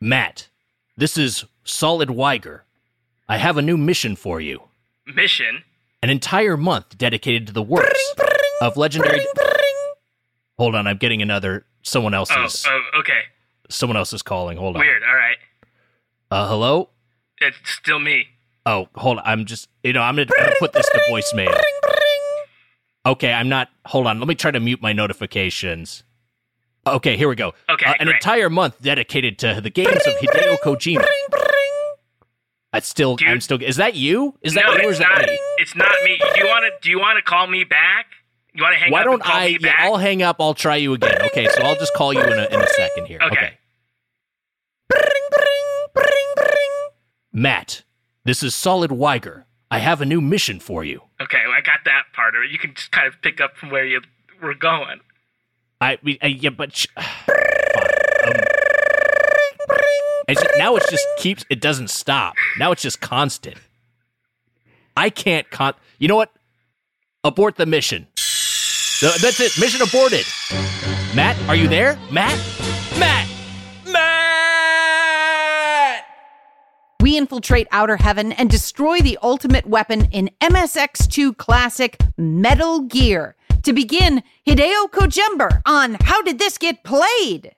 Matt, this is Solid Weiger. I have a new mission for you. Mission? An entire month dedicated to the works of legendary. Hold on, I'm getting another. Someone Oh, else's. oh, okay. Someone else is calling. Hold on. Weird. All right. Uh, hello. It's still me. Oh, hold on. I'm just. You know, I'm gonna, I'm gonna put this to voicemail. Okay, I'm not. Hold on. Let me try to mute my notifications. Okay, here we go. Okay, Uh, an great. entire month dedicated to the games of Hideo Kojima. That's still. Dude. I'm still. Is that you? Is that no, you it's is that not. me? It's not me. Do you want to? Do you want to call me back? You want to hang Why up Why don't call I? me Yeah. I'll hang up. I'll try you again. Okay, so I'll just call you in a, in a second here. Okay. okay. Matt, this is Solid Weiger. I have a new mission for you. Okay, well, I got that part of it. You can just kind of pick up from where you were going. I, I yeah, but sh- Um, it's, now it just keeps. It doesn't stop. Now it's just constant. I can't con. You know what? Abort the mission. Th- That's it. Mission aborted. Matt, are you there? Matt? Matt? Matt! We infiltrate outer heaven and destroy the ultimate weapon in MSX2 classic Metal Gear. To begin, Hideo Kojember on How Did This Get Played?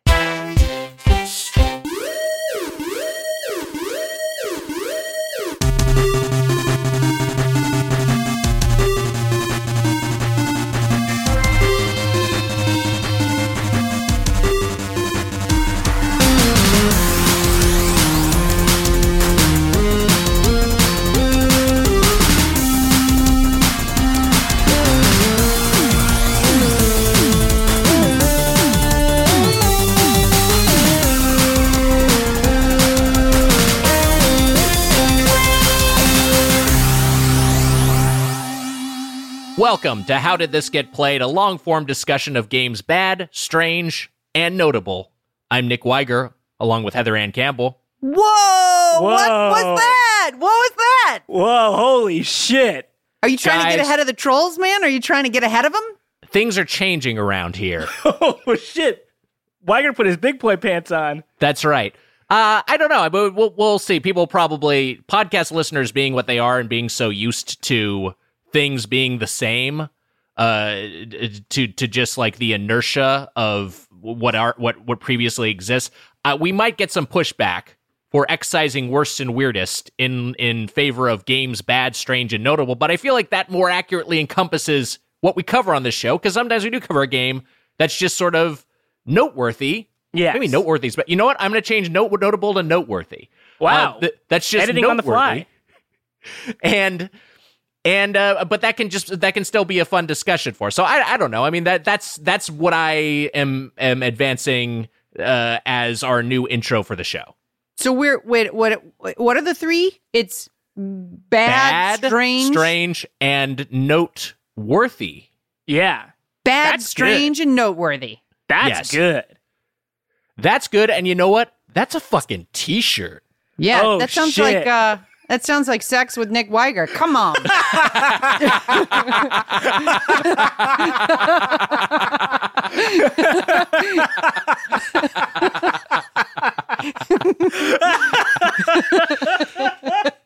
Welcome to How Did This Get Played, a long form discussion of games bad, strange, and notable. I'm Nick Weiger, along with Heather Ann Campbell. Whoa! What was that? What was that? Whoa, holy shit. Are you trying to get ahead of the trolls, man? Are you trying to get ahead of them? Things are changing around here. Oh, shit. Weiger put his big boy pants on. That's right. Uh, I don't know, but we'll, we'll see. People probably podcast listeners being what they are and being so used to things being the same, uh, to to just like the inertia of what are what what previously exists. Uh, we might get some pushback for excising worst and weirdest in in favor of games bad, strange, and notable. But I feel like that more accurately encompasses what we cover on this show because sometimes we do cover a game that's just sort of noteworthy Yeah. Maybe noteworthy, but you know what? I'm going to change note notable to noteworthy. Wow. Uh, th- that's just Editing on the fly. And and uh, but that can just that can still be a fun discussion for. So I I don't know. I mean that that's that's what I am am advancing uh, as our new intro for the show. So we're wait, what what are the three? It's bad, strange, strange, and noteworthy. Yeah. bad, That's strange, and noteworthy. That's Yes. good. That's good. And you know what? That's a fucking t-shirt. Yeah, Oh, that sounds shit. like uh that sounds like sex with Nick Weiger. Come on.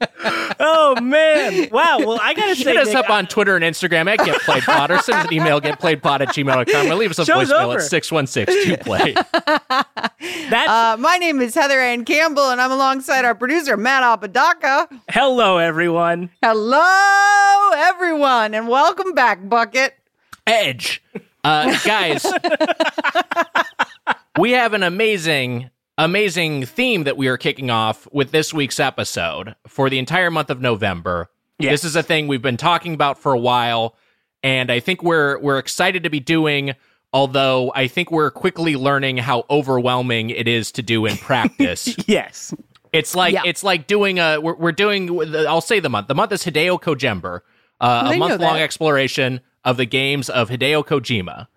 Oh, man. Wow. Well, I got to say, Hit us Nick, up on Twitter and Instagram at Get Played Pod or send us an email, getplayedpod at gmail.com or leave us a Show's voicemail over. at 616 play that's Uh, my name is Heather Ann Campbell, and I'm alongside our producer Matt Apodaca. hello, everyone. Hello, everyone, and welcome back, Bucket. Edge. Uh, guys, we have an amazing, amazing theme that we are kicking off with this week's episode for the entire month of November. Yes. This is a thing we've been talking about for a while, and I think we're we're excited to be doing. Although I think we're quickly learning how overwhelming it is to do in practice. Yes. It's like Yeah. it's like doing a we're, we're doing I'll say the month. The month is Hideo Kojember, uh, a month long exploration of the games of Hideo Kojima.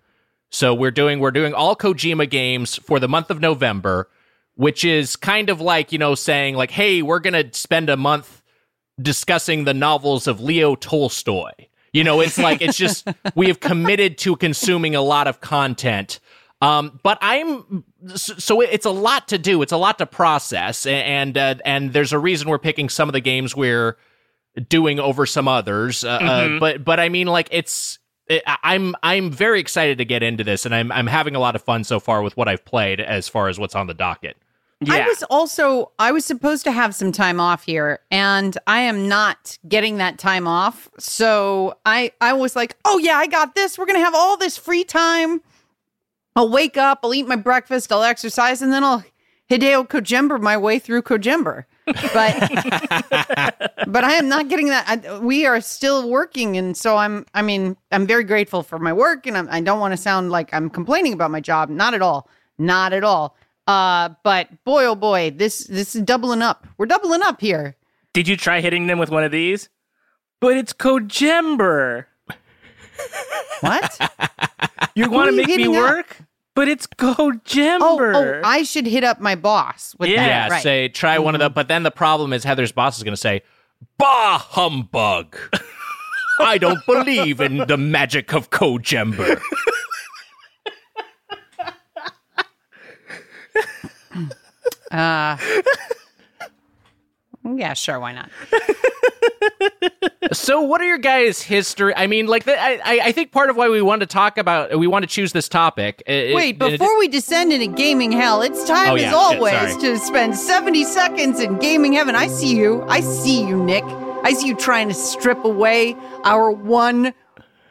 So we're doing we're doing all Kojima games for the month of November, which is kind of like you know saying like, hey, we're gonna spend a month discussing the novels of Leo Tolstoy. You know, it's like it's just we have committed to consuming a lot of content Um, but I'm so it's a lot to do. It's a lot to process, and uh, and there's a reason we're picking some of the games we're doing over some others. Uh, uh, but but I mean, like it's I'm I'm very excited to get into this, and I'm I'm having a lot of fun so far with what I've played as far as what's on the docket. I was also I was supposed to have some time off here and I am not getting that time off. So I I was like, "Oh yeah, I got this. We're going to have all this free time. I'll wake up, I'll eat my breakfast, I'll exercise and then I'll Hideo Kojember my way through Kojember." But but I am not getting that. I, we are still working and so I'm I mean, I'm very grateful for my work and I'm, I don't want to sound like I'm complaining about my job, not at all. Not at all. Uh, but boy, oh boy, this this is doubling up. We're doubling up here. Did you try hitting them with one of these? But it's Kojember. What? You want to make me hitting up? work? But it's Kojember. oh, oh, I should hit up my boss with Yeah, that. Right. say try one of them. But then the problem is Heather's boss is going to say, "Bah humbug! I don't believe in the magic of Kojember." uh, yeah, sure. Why not? So, what are your guys' history? I mean, like, the, I, I I think part of why we want to talk about, we want to choose this topic. it- Wait, it- before we descend into gaming hell, it's time Oh, as yeah, shit, always sorry. to spend 70 seconds in gaming heaven. I see you. I see you, Nick. I see you trying to strip away our one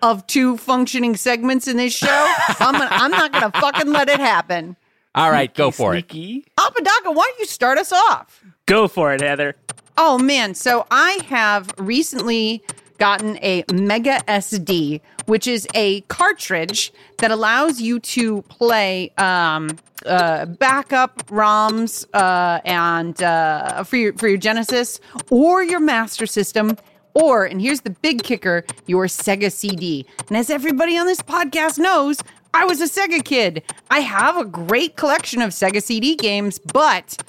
of two functioning segments in this show. I'm, gonna, I'm not going to fucking let it happen. All right, go for it. Sneaky. Apodaca, why don't you start us off? Go for it, Heather. Oh man, so I have recently gotten a Mega SD, which is a cartridge that allows you to play um, uh, backup ROMs uh, and uh, for your for your Genesis or your Master System. Or, and here's the big kicker, your Sega CD. And as everybody on this podcast knows, I was a Sega kid. I have a great collection of Sega CD games, but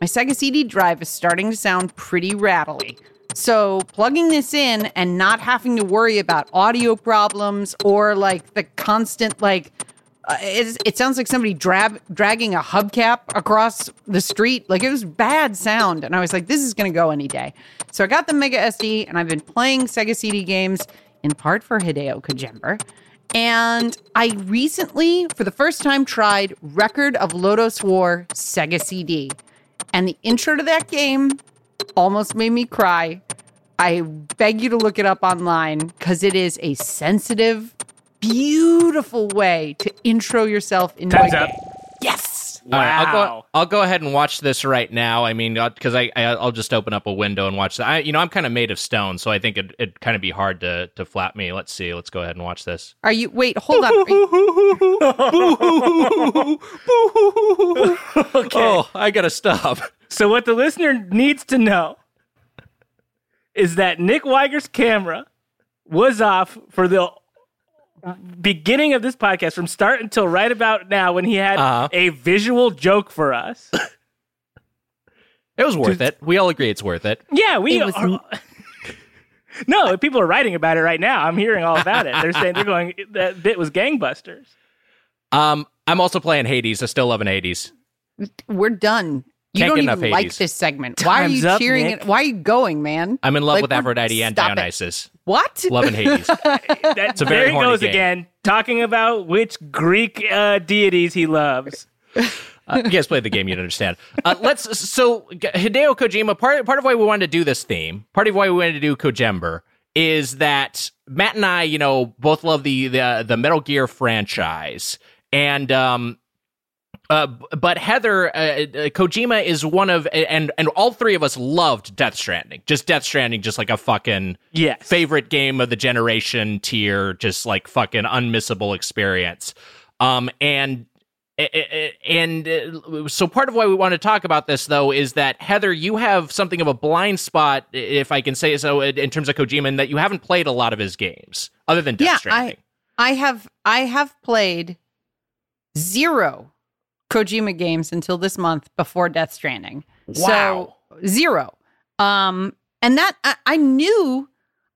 my Sega CD drive is starting to sound pretty rattly. So, plugging this in and not having to worry about audio problems or like the constant, like, uh, it, it sounds like somebody drab, dragging a hubcap across the street. Like, it was bad sound. And I was like, this is going to go any day. So, I got the Mega SD and I've been playing Sega CD games in part for Hideo Kojember. And I recently, for the first time, tried Record of Lodoss War Sega CD. And the intro to that game almost made me cry. I beg you to look it up online because it is a sensitive, beautiful way to intro yourself into Time's a up. game. Yes. All right, I'll go. I'll go ahead and watch this right now. I mean, uh, because I, I I'll just open up a window and watch that. I, you know, I'm kind of made of stone, so I think it it'd kind of be hard to to flap me. Let's see. Let's go ahead and watch this. Are you? Wait, hold on. Are you- Oh, I gotta stop. So what the listener needs to know is that Nick Weiger's camera was off for the beginning of this podcast from start until right about now when he had Uh-huh. a visual joke for us. It was worth it. We all agree it's worth it. Yeah, we It was are. no, people are writing about it right now. I'm hearing all about it. They're saying they're going that bit was gangbusters. Um, I'm also playing Hades. I still loving Hades. We're done. You Can't don't get even enough like this segment. Why are you up, cheering Nick. it? Why are you going, man? I'm in love Like, with Aphrodite and stop it. Dionysus. What? Loving Hades. That, a very there he horny goes game. again, talking about which Greek uh, deities he loves. Uh, you guys played the game, you'd understand. Uh, let's. So Hideo Kojima. Part part of why we wanted to do this theme, part of why we wanted to do Kojember, is that Matt and I, you know, both love the the the Metal Gear franchise, and um. Uh, but Heather uh, uh, Kojima is one of and and all three of us loved Death Stranding. Just Death Stranding, just like a fucking Yes. favorite game of the generation tier, just like fucking unmissable experience. Um, and and uh, so part of why we want to talk about this though is that Heather, you have something of a blind spot, if I can say so, in terms of Kojima, in that you haven't played a lot of his games other than Death Yeah, I- Stranding. I have I have played zero Kojima games until this month before Death Stranding. Wow. So zero. Um and that I, I knew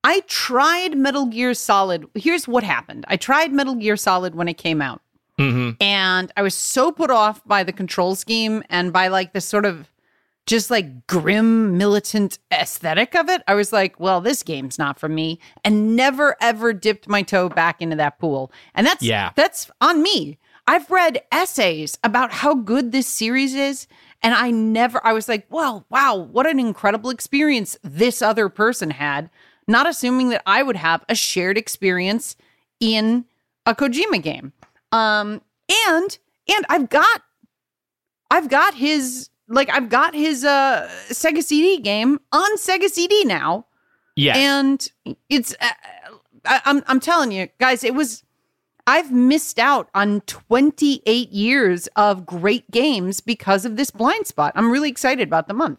I tried Metal Gear Solid. Here's what happened. I tried Metal Gear Solid when it came out. Mm-hmm. And I was so put off by the control scheme and by like the sort of just like grim militant aesthetic of it. I was like, well, this game's not for me and never ever dipped my toe back into that pool. And that's Yeah. that's on me. I've read essays about how good this series is and I never I was like, well, wow, what an incredible experience this other person had, not assuming that I would have a shared experience in a Kojima game. Um and and I've got I've got his like I've got his uh Sega CD game on Sega CD now Yeah. and it's uh, I, I'm I'm telling you guys it was I've missed out on 28 years of great games because of this blind spot. I'm really excited about the month.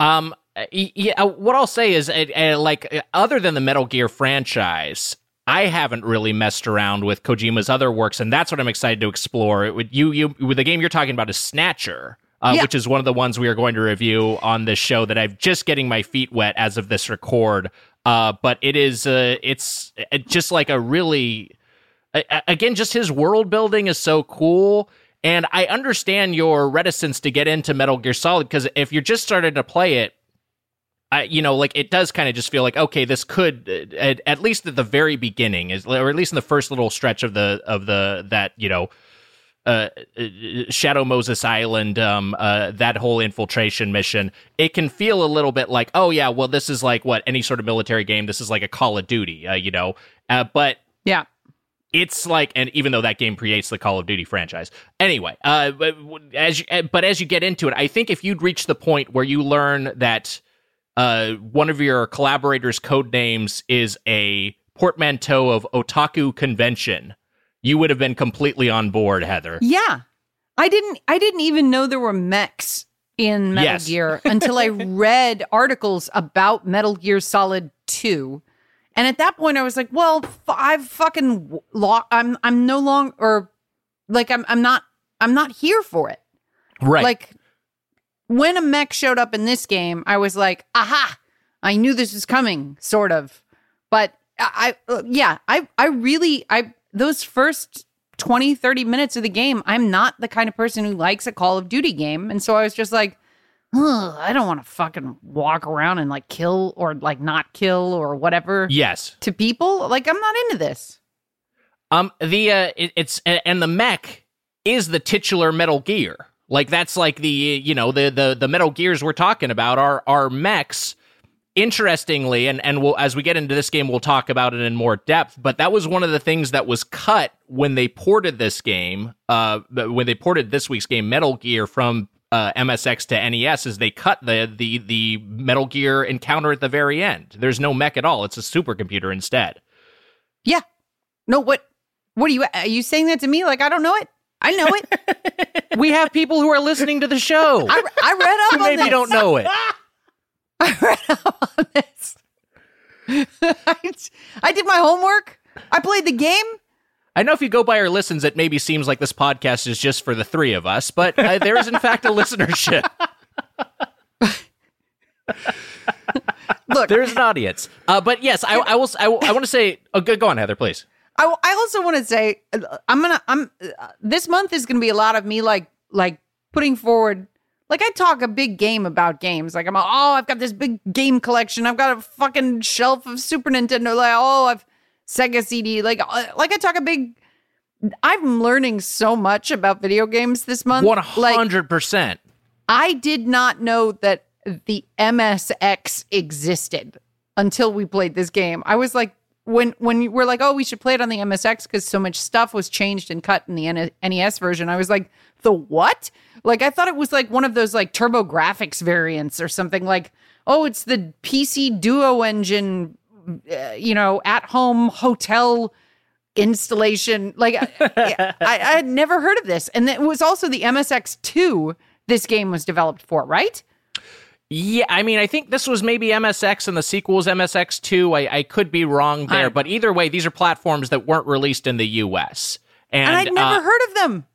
Um, yeah. uh, What I'll say is, uh, uh, like, uh, other than the Metal Gear franchise, I haven't really messed around with Kojima's other works, and that's what I'm excited to explore. It would you you with the game you're talking about is Snatcher. Uh, Yeah. Which is one of the ones we are going to review on this show that I'm just getting my feet wet as of this record. Uh, but it is, uh, it's just like a really, again, just his world building is so cool. And I understand your reticence to get into Metal Gear Solid because if you're just starting to play it, I, you know, like it does kind of just feel like okay, this could uh, at, at least at the very beginning is, or at least in the first little stretch of the of the that you know, uh, uh, Shadow Moses Island, um, uh, that whole infiltration mission, it can feel a little bit like oh yeah, well this is like what any sort of military game. This is like a Call of Duty, uh, you know, uh, but Yeah. It's like and even though that game predates the call of duty franchise anyway uh but as you, uh, but as you get into it i think if you'd reach the point where you learn that uh one of your collaborators code names is a portmanteau of otaku convention you would have been completely on board heather Yeah. I didn't I didn't even know there were mechs in Metal Yes. Gear until I read articles about Metal Gear Solid 2. And at that point I was like, well, f- I've fucking lo- I'm I'm no longer or like I'm I'm not I'm not here for it. right Like when a mech showed up in this game, I was like, aha, I knew this was coming, sort of. But I, I uh, yeah, I, I really, I, those first 20, 30 minutes of the game, I'm not the kind of person who likes a Call of Duty game. And so I was just like, Ugh, I don't want to fucking walk around and like kill or like not kill or whatever yes to people. Like, I'm not into this. Um, the uh, it, it's and the mech is the titular Metal Gear. Like that's like the you know the the the Metal Gears we're talking about are are mechs. Interestingly, and and we'll as we get into this game, we'll talk about it in more depth. But that was one of the things that was cut when they ported this game. Uh, when they ported this week's game, Metal Gear from uh, MSX to NES, is they cut the the the Metal Gear encounter at the very end. There's no mech at all. It's a supercomputer instead. Yeah. No, what, what are you, are you saying that to me? Like, I don't know it. I know it. we have people who are listening to the show. I, I read up who on maybe this. don't know it. I read up on this. I, I did my homework. I played the game. I know if you go by our listens, it maybe seems like this podcast is just for the three of us, but uh, there is in fact a listenership. Look, There's an audience. Uh, but yes, I, I will. I, I want to say. Oh, go, go on, Heather, please. I, I also want to say I'm gonna I'm uh, this month is gonna be a lot of me like like putting forward like I talk a big game about games like I'm oh I've got this big game collection I've got a fucking shelf of Super Nintendo like oh I've Sega CD like uh, like I talk a big I'm learning so much about video games this month hundred percent. I did not know that the MSX existed until we played this game. I was like, when when we're like, oh, we should play it on the MSX because so much stuff was changed and cut in the N- NES version. I was like, the what? Like, I thought it was like one of those like TurboGrafx variants or something. Like, oh, it's the PC Duo engine, uh, you know, at home hotel installation. Like, I, I, I had never heard of this, and it was also the MSX two. This game was developed for, right? Yeah, I mean, I think this was maybe MSX and the sequels MSX2. I, I could be wrong there, I- but either way, these are platforms that weren't released in the U.S. And, And, I'd never uh, heard of them.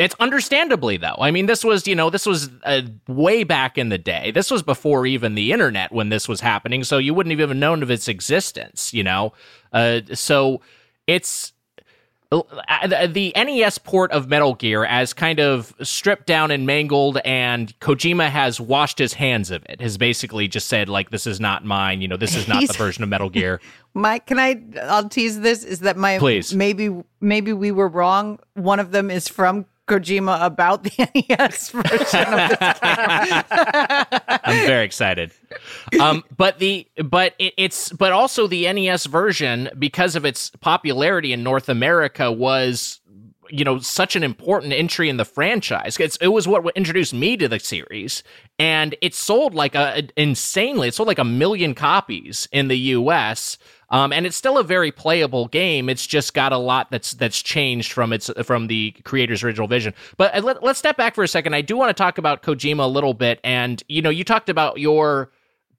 It's understandably though. I mean, this was you know this was uh, way back in the day. This was before even the internet when this was happening, so you wouldn't have even known of its existence. You know, uh, so it's uh, the NES port of Metal Gear as kind of stripped down and mangled, and Kojima has washed his hands of it. Has basically just said like, "This is not mine." You know, this is not the version of Metal Gear. Mike, can I? I'll tease this. Is that my? Please. Maybe maybe we were wrong. One of them is from Kojima about the NES version of this game. I'm very excited. Um, but the but it, it's but also the NES version because of its popularity in North America was you know such an important entry in the franchise. It's, it was what introduced me to the series, and it sold like a insanely. It sold like a million copies in the U.S. Um, and it's still a very playable game. It's just got a lot that's that's changed from its from the creator's original vision. But uh, let, let's step back for a second. I do want to talk about Kojima a little bit. And you know, you talked about your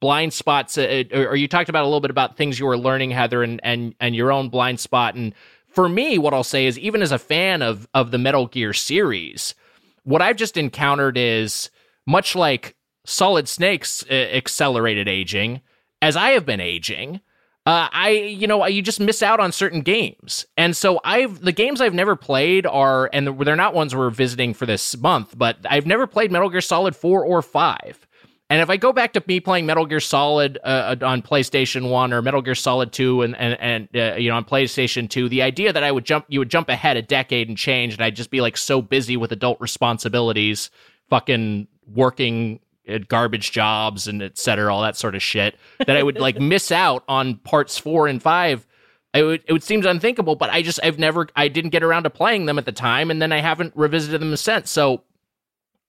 blind spots, uh, or you talked about a little bit about things you were learning, Heather, and and and your own blind spot. And for me, what I'll say is, even as a fan of of the Metal Gear series, what I've just encountered is much like Solid Snake's uh, accelerated aging, as I have been aging uh, I you know you just miss out on certain games, and so I've the games I've never played are and they're not ones we're visiting for this month, but I've never played Metal Gear Solid four or five. And if I go back to me playing Metal Gear Solid uh, on PlayStation One or Metal Gear Solid Two and and, and uh, you know on PlayStation Two, the idea that I would jump you would jump ahead a decade and change, and I'd just be like so busy with adult responsibilities, fucking working garbage jobs and et cetera, all that sort of shit, that I would like miss out on parts four and five. It would, it would seem unthinkable, but I just, I've never, I didn't get around to playing them at the time, and then I haven't revisited them since. So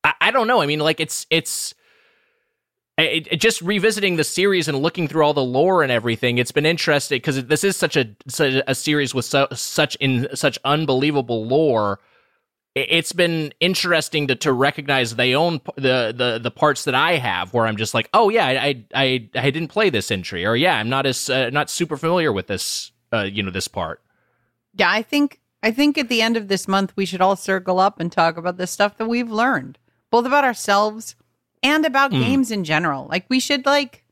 I, I don't know. I mean, like, it's, it's, it, it, just revisiting the series and looking through all the lore and everything, it's been interesting because this is such a such a series with so, such in such unbelievable lore it's been interesting to, to recognize they own the, the the parts that I have where I'm just like, oh yeah, I I I didn't play this entry, or yeah, I'm not as uh, not super familiar with this uh, you know this part. Yeah, I think I think at the end of this month we should all circle up and talk about the stuff that we've learned, both about ourselves and about mm. games in general. Like we should like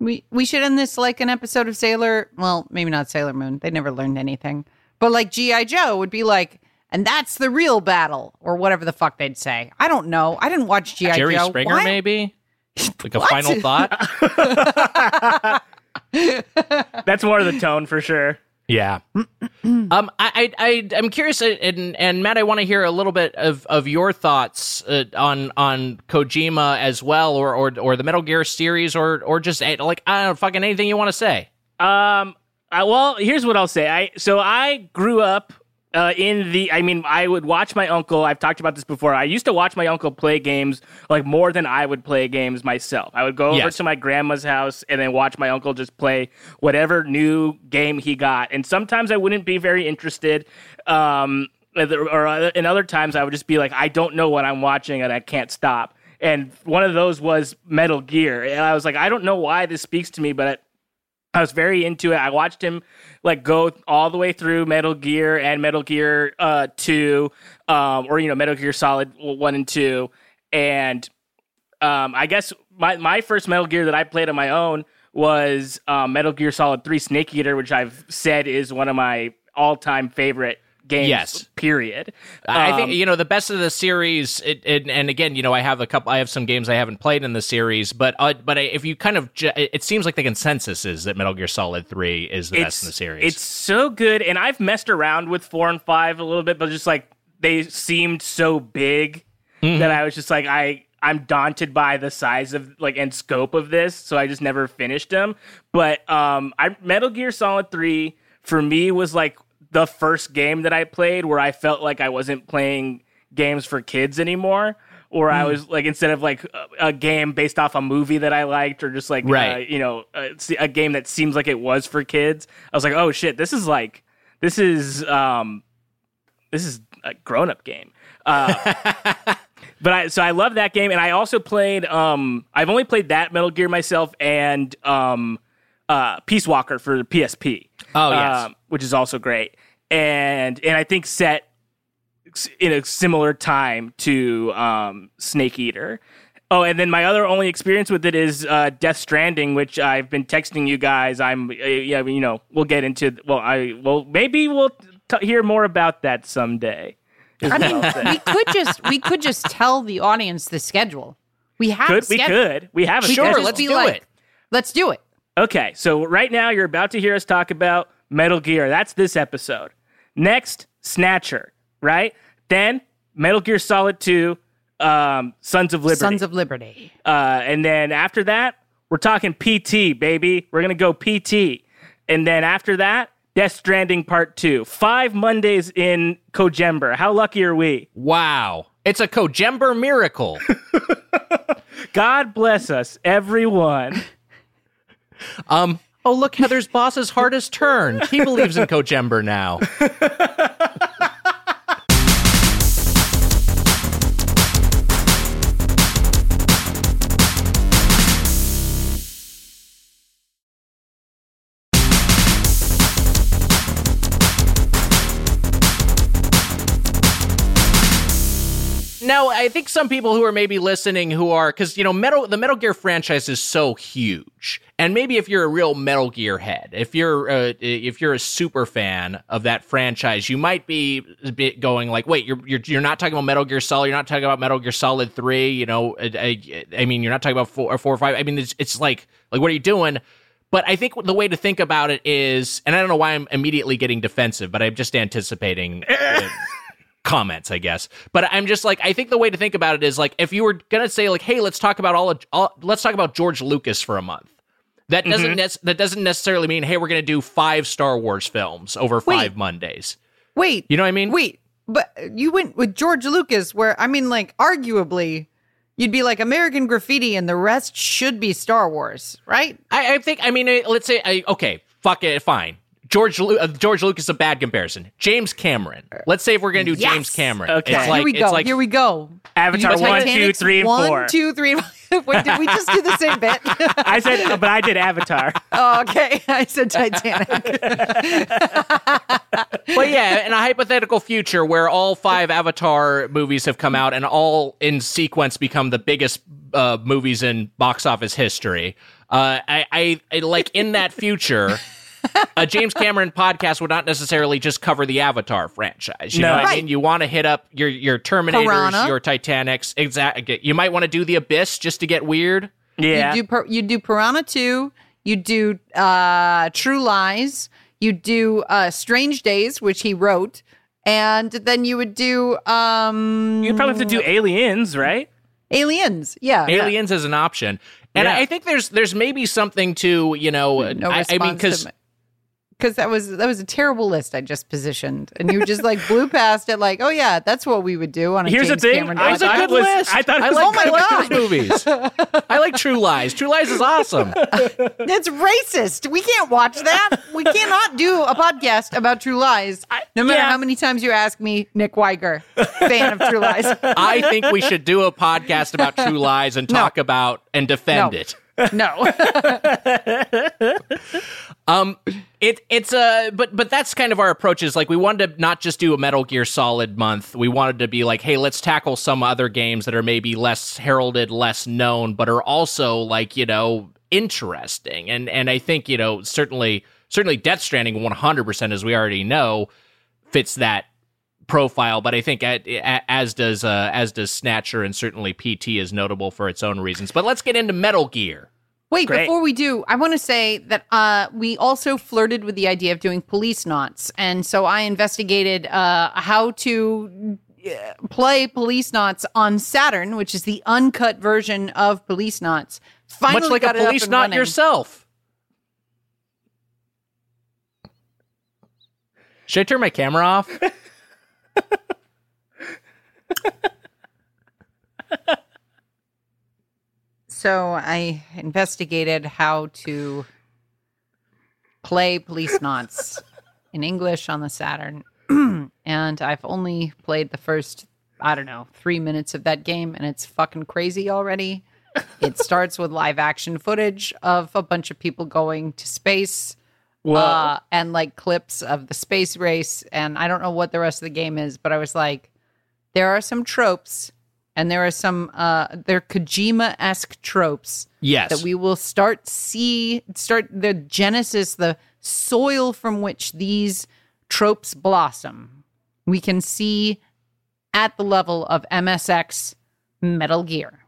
we we should end this like an episode of Sailor. Well, maybe not Sailor Moon. They never learned anything, but like GI Joe would be like and that's the real battle, or whatever the fuck they'd say. I don't know. I didn't watch GI Joe. Jerry Joe. Springer, Why? maybe like a final thought. That's more of the tone for sure. Yeah. um, I, I, I, am curious, uh, and, and Matt, I want to hear a little bit of, of your thoughts uh, on on Kojima as well, or, or or the Metal Gear series, or or just uh, like I don't know, fucking anything you want to say. Um. I, well, here's what I'll say. I so I grew up uh, in the i mean i would watch my uncle i've talked about this before i used to watch my uncle play games like more than i would play games myself. I would go over yes. to my grandma's house and then watch my uncle just play whatever new game he got. And sometimes i wouldn't be very interested um, or in other times i would just be like i don't know what i'm watching and i can't stop. And one of those was metal gear. And i was like i don't know why this speaks to me but I was very into it. I watched him like go all the way through Metal Gear and Metal Gear uh, Two, um, or you know Metal Gear Solid One and Two, and um, I guess my my first Metal Gear that I played on my own was um, Metal Gear Solid Three Snake Eater, which I've said is one of my all time favorite games. Yes. Period. I think Um, you know the best of the series, it, it, and again, you know, I have a couple. I have some games I haven't played in the series, but uh, but if you kind of, ju- it seems like the consensus is that Metal Gear Solid Three is the best in the series. It's so good, and I've messed around with four and five a little bit, but just like they seemed so big Mm-hmm. that I was just like I. I'm daunted by the size of like and scope of this, so I just never finished them. But um, I Metal Gear Solid Three for me was like the first game that I played where I felt like I wasn't playing games for kids anymore. Or Hmm. I was like, instead of like a, a game based off a movie that I liked, or just like, Right. uh, you know, a, a game that seems like it was for kids. I was like, oh shit, this is like, this is, um, this is a grown up game. Uh, but I, so I love that game. And I also played, um, I've only played that Metal Gear myself and, um, uh, Peace Walker for the PSP. Oh, yes. um, which is also great, and and I think set in a similar time to um, Snake Eater. Oh, and then my other only experience with it is uh, Death Stranding, which I've been texting you guys. I'm, uh, yeah, you know, we'll get into. Well, I, well, maybe we'll t- hear more about that someday. I mean, we could just we could just tell the audience the schedule. We have could a we schedule. could we have a We Sure, schedule. let's do like, it. Let's do it. Okay, so right now you're about to hear us talk about Metal Gear. That's this episode. Next, Snatcher, right? Then Metal Gear Solid 2, um, Sons of Liberty. Sons of Liberty. uh, and then after that, we're talking PT, baby. We're going to go PT. And then after that, Death Stranding Part 2. Five Mondays in Kojember. How lucky are we? Wow. It's a Kojember miracle. God bless us, everyone. Um, oh, look, Heather's boss's heart has turned. He believes in Kojember now. Now, I think some people who are maybe listening who are because you know Metal the Metal Gear franchise is so huge, and maybe if you're a real Metal Gear head, if you're uh, if you're a super fan of that franchise, you might be a bit going like, wait, you're you're you're not talking about Metal Gear Solid, you're not talking about Metal Gear Solid Three, you know, I, I, I mean, you're not talking about four or four or five. I mean, it's it's like like what are you doing? But I think the way to think about it is, and I don't know why I'm immediately getting defensive, but I'm just anticipating. comments, I guess. But I'm just like, I think the way to think about it is like, if you were gonna say like, hey, let's talk about all, of, all let's talk about George Lucas for a month. That mm-hmm. doesn't nec- that doesn't necessarily mean, hey, we're gonna do five Star Wars films over five Mondays. Wait. You know what I mean? Wait, but you went with George Lucas, where I mean, like, arguably, you'd be like American Graffiti, and the rest should be Star Wars, right? I, I think. I mean, let's say, I, okay, fuck it, fine. George Lu- uh, George Lucas is a bad comparison. James Cameron. Let's say if we're gonna do Yes. James Cameron. Okay. It's like Here we it's go. like Here we go. Avatar Did you do 1, 2, Titanic's 3, and One, 4. two, three. Wait, did we just do the same bit? I said, but I did Avatar. oh, okay. I said Titanic. But yeah, in a hypothetical future where all five Avatar movies have come out and all in sequence become the biggest uh, movies in box office history, uh, I, I, I like in that future. A James Cameron podcast would not necessarily just cover the Avatar franchise. You No. know what I mean? You want to hit up your your Terminators, Piranha. your Titanics. Exactly. You might want to do the Abyss just to get weird. Yeah. You do Pir- you do Piranha 2, you do uh True Lies, you do uh Strange Days, which he wrote, and then you would do um You'd probably have to do Aliens, right? Aliens. Yeah. Aliens as an option. And Yeah. I think there's there's maybe something to you know No I, I response mean because because that was that was a terrible list I just positioned, and you just like blew past it, like, oh yeah, that's what we would do on a Here's the James thing, Cameron. I was a good it list. I thought it I was like, Oh my I like God. movies. I like True Lies. True Lies is awesome. It's racist. We can't watch that. We cannot do a podcast about True Lies, no matter yeah. how many times you ask me, Nick Weiger, fan of True Lies. I think we should do a podcast about True Lies and talk about and defend No. it. No. Um, it it's a but but that's kind of our approach. Is like we wanted to not just do a Metal Gear Solid month. We wanted to be like, hey, let's tackle some other games that are maybe less heralded, less known, but are also like you know interesting. And and I think you know certainly certainly Death Stranding one hundred percent, as we already know, fits that profile. But I think a- a- as does uh, as does Snatcher, and certainly PT is notable for its own reasons. But let's get into Metal Gear. Wait, Great. before we do, I want to say that uh, we also flirted with the idea of doing Policenauts. And so I investigated uh, how to uh, play Policenauts on Saturn, which is the uncut version of Policenauts. Finally Much like a got it Policenaut running. yourself. Should I turn my camera off? So I investigated how to play Policenauts in English on the Saturn. and I've only played the first, I don't know, three minutes of that game, and it's fucking crazy already. It starts with live action footage of a bunch of people going to space. Uh, and like clips of the space race. And I don't know what the rest of the game is, but I was like, there are some tropes and there are some uh they're Kojima-esque tropes Yes. that we will start see start the genesis, the soil from which these tropes blossom, we can see at the level of MSX Metal Gear.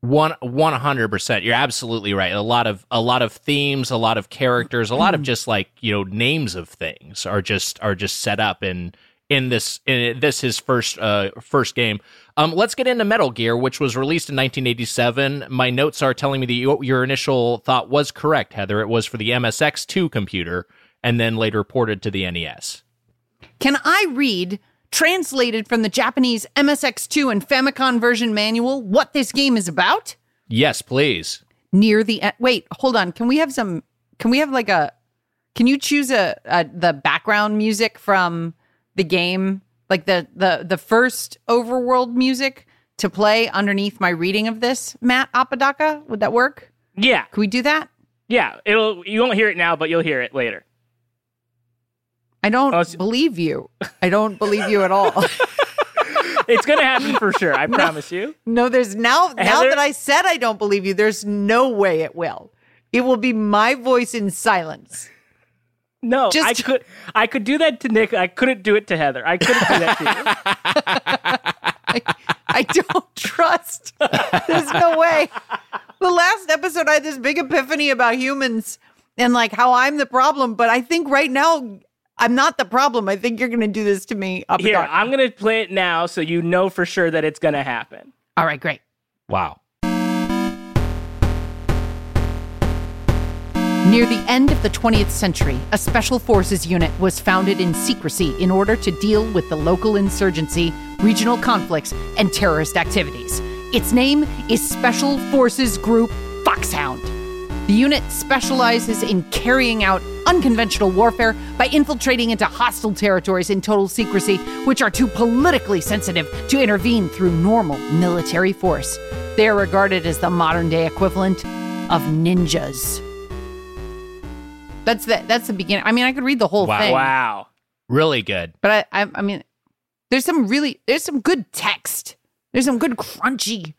One one hundred percent. You're absolutely right. A lot of a lot of themes, a lot of characters, a lot of just like you know names of things are just are just set up in in this in this his first uh first game. Um, let's get into Metal Gear, which was released in 1987. My notes are telling me that you, your initial thought was correct, Heather. It was for the MSX2 computer, and then later ported to the NES. Can I read, translated from the Japanese MSX2 and Famicom version manual, what this game is about? Yes, please. Near the end. Wait, hold on. Can we have some? Can we have like a? Can you choose a, a the background music from the game, like the the the first overworld music to play underneath my reading of this, Matt Apodaca? Would that work? Yeah, Can we do that? yeah. It'll you won't hear it now, but you'll hear it later. I don't Oh, believe you. I don't believe you at all. It's gonna happen for sure. I promise you. No, there's now now Heather? that I said I don't believe you, there's no way it will. It will be my voice in silence. No, Just- I could I could do that to Nick. I couldn't do it to Heather. I couldn't do that to you. I, I don't trust. There's no way. The last episode, I had this big epiphany about humans and like how I'm the problem. But I think right now, I'm not the problem. I think you're going to do this to me. Up Here. I'm gonna play it now, so you know for sure that it's gonna happen. All right, great. Wow. Near the end of the 20th century, a special forces unit was founded in secrecy in order to deal with the local insurgency, regional conflicts, and terrorist activities. Its name is Special Forces Group Foxhound. The unit specializes in carrying out unconventional warfare by infiltrating into hostile territories in total secrecy, which are too politically sensitive to intervene through normal military force. They are regarded as the modern day equivalent of ninjas. That's the that's the beginning. I mean, I could read the whole Wow. thing, Wow. Really good. but I, I I mean, there's some really there's some good text. There's some good crunchy.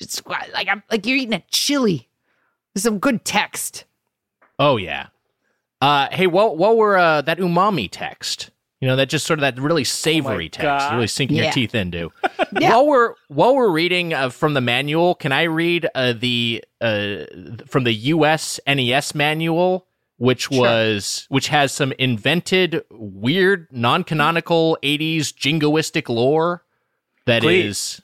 It's like I'm like you're eating a chili. There's some good text. Oh yeah. Uh, hey, while while we're uh, that umami text, you know, that just sort of that really savory text, God. really sinking Yeah. your teeth into. Yeah. While we're while we're reading uh, from the manual, can I read uh, the uh, from the US NES manual, which was which has some invented, weird, non-canonical '80s jingoistic lore that is Please.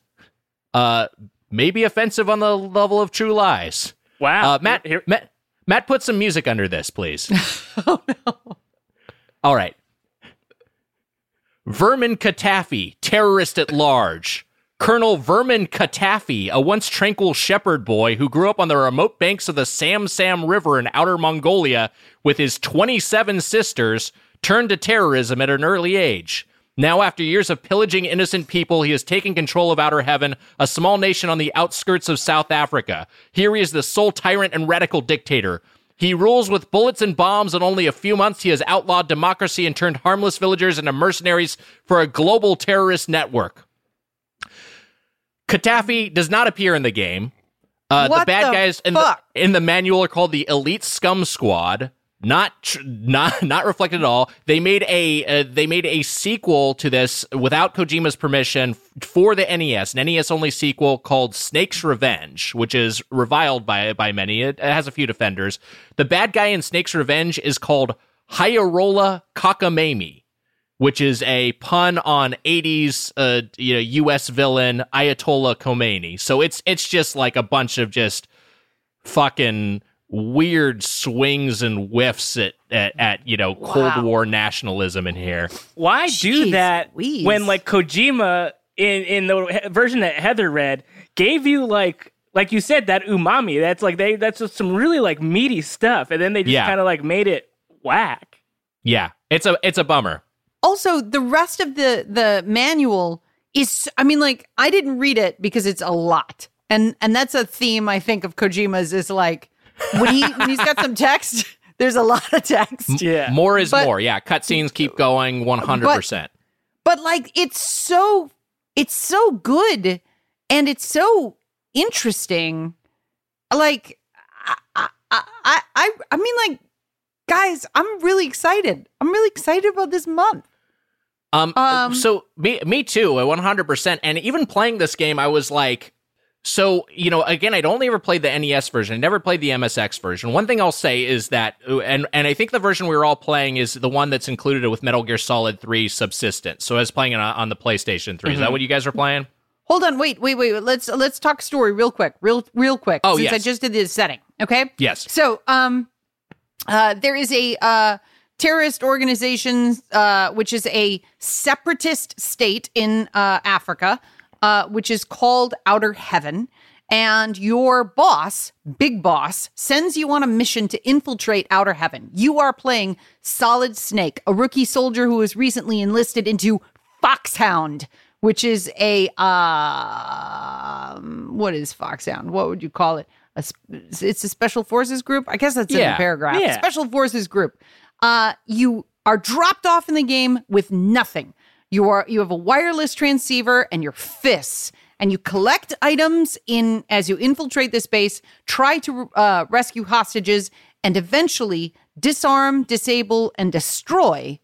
uh, maybe offensive on the level of True Lies. Wow. Uh, Matt, Here- Matt, Matt, put some music under this, please. oh no! All right. Vermon CaTaffy, terrorist at large. Colonel Vermon CaTaffy, a once tranquil shepherd boy who grew up on the remote banks of the Sam Sam River in outer Mongolia with his 27 sisters, turned to terrorism at an early age. Now, after years of pillaging innocent people, he has taken control of Outer Heaven, a small nation on the outskirts of South Africa. Here he is the sole tyrant and radical dictator. He rules with bullets and bombs. and only a few months, he has outlawed democracy and turned harmless villagers into mercenaries for a global terrorist network. CaTaffy does not appear in the game. Uh, the bad the guys in the, in the manual are called the Elite Scum Squad. Not tr- not not reflected at all. They made a uh, they made a sequel to this without Kojima's permission for the NES, an NES only sequel called Snake's Revenge, which is reviled by by many. It, it has a few defenders. The bad guy in Snake's Revenge is called Higharolla Kockamamie, which is a pun on 80s uh, you know US villain Ayatollah Khomeini. So it's it's just like a bunch of just fucking weird swings and whiffs at at, at you know Wow. Cold War nationalism in here. Why Jeez do that Louise. when like Kojima in in the version that Heather read gave you like like you said that umami that's like they that's just some really like meaty stuff and then they just Yeah. kind of like made it whack. Yeah, it's a it's a bummer. Also, the rest of the the manual is I mean like I didn't read it because it's a lot. And and that's a theme I think of Kojima's is like when he when he's got some text, there's a lot of text. Yeah. More is But- more. Yeah, cutscenes keep going 100%. But like it's so it's so good and it's so interesting. Like I I I I, I mean like guys, I'm really excited. I'm really excited about this month. Um, Um, so me, me too, one hundred percent. And even playing this game, I was like, so you know, again, I'd only ever played the NES version, I never played the MSX version. One thing I'll say is that, and and I think the version we were all playing is the one that's included with Metal Gear Solid Three Subsistence. So I was playing it on, the PlayStation 3 Is that what you guys are playing? Hold on, wait, wait, wait. Let's let's talk story real quick, real real quick. Oh, since I just did this setting. Okay. Yes. So, um, uh, there is a uh, terrorist organization, uh, which is a separatist state in uh, Africa, uh, which is called Outer Heaven. And your boss, Big Boss, sends you on a mission to infiltrate Outer Heaven. You are playing Solid Snake, a rookie soldier who was recently enlisted into Foxhound, which is a um, what is Foxhound? What would you call it? A, it's a special forces group. I guess that's in the paragraph. yeah. Special forces group. Uh, you are dropped off in the game with nothing. You are you have a wireless transceiver and your fists, and you collect items in as you infiltrate this base. Try to uh, rescue hostages and eventually disarm, disable, and destroy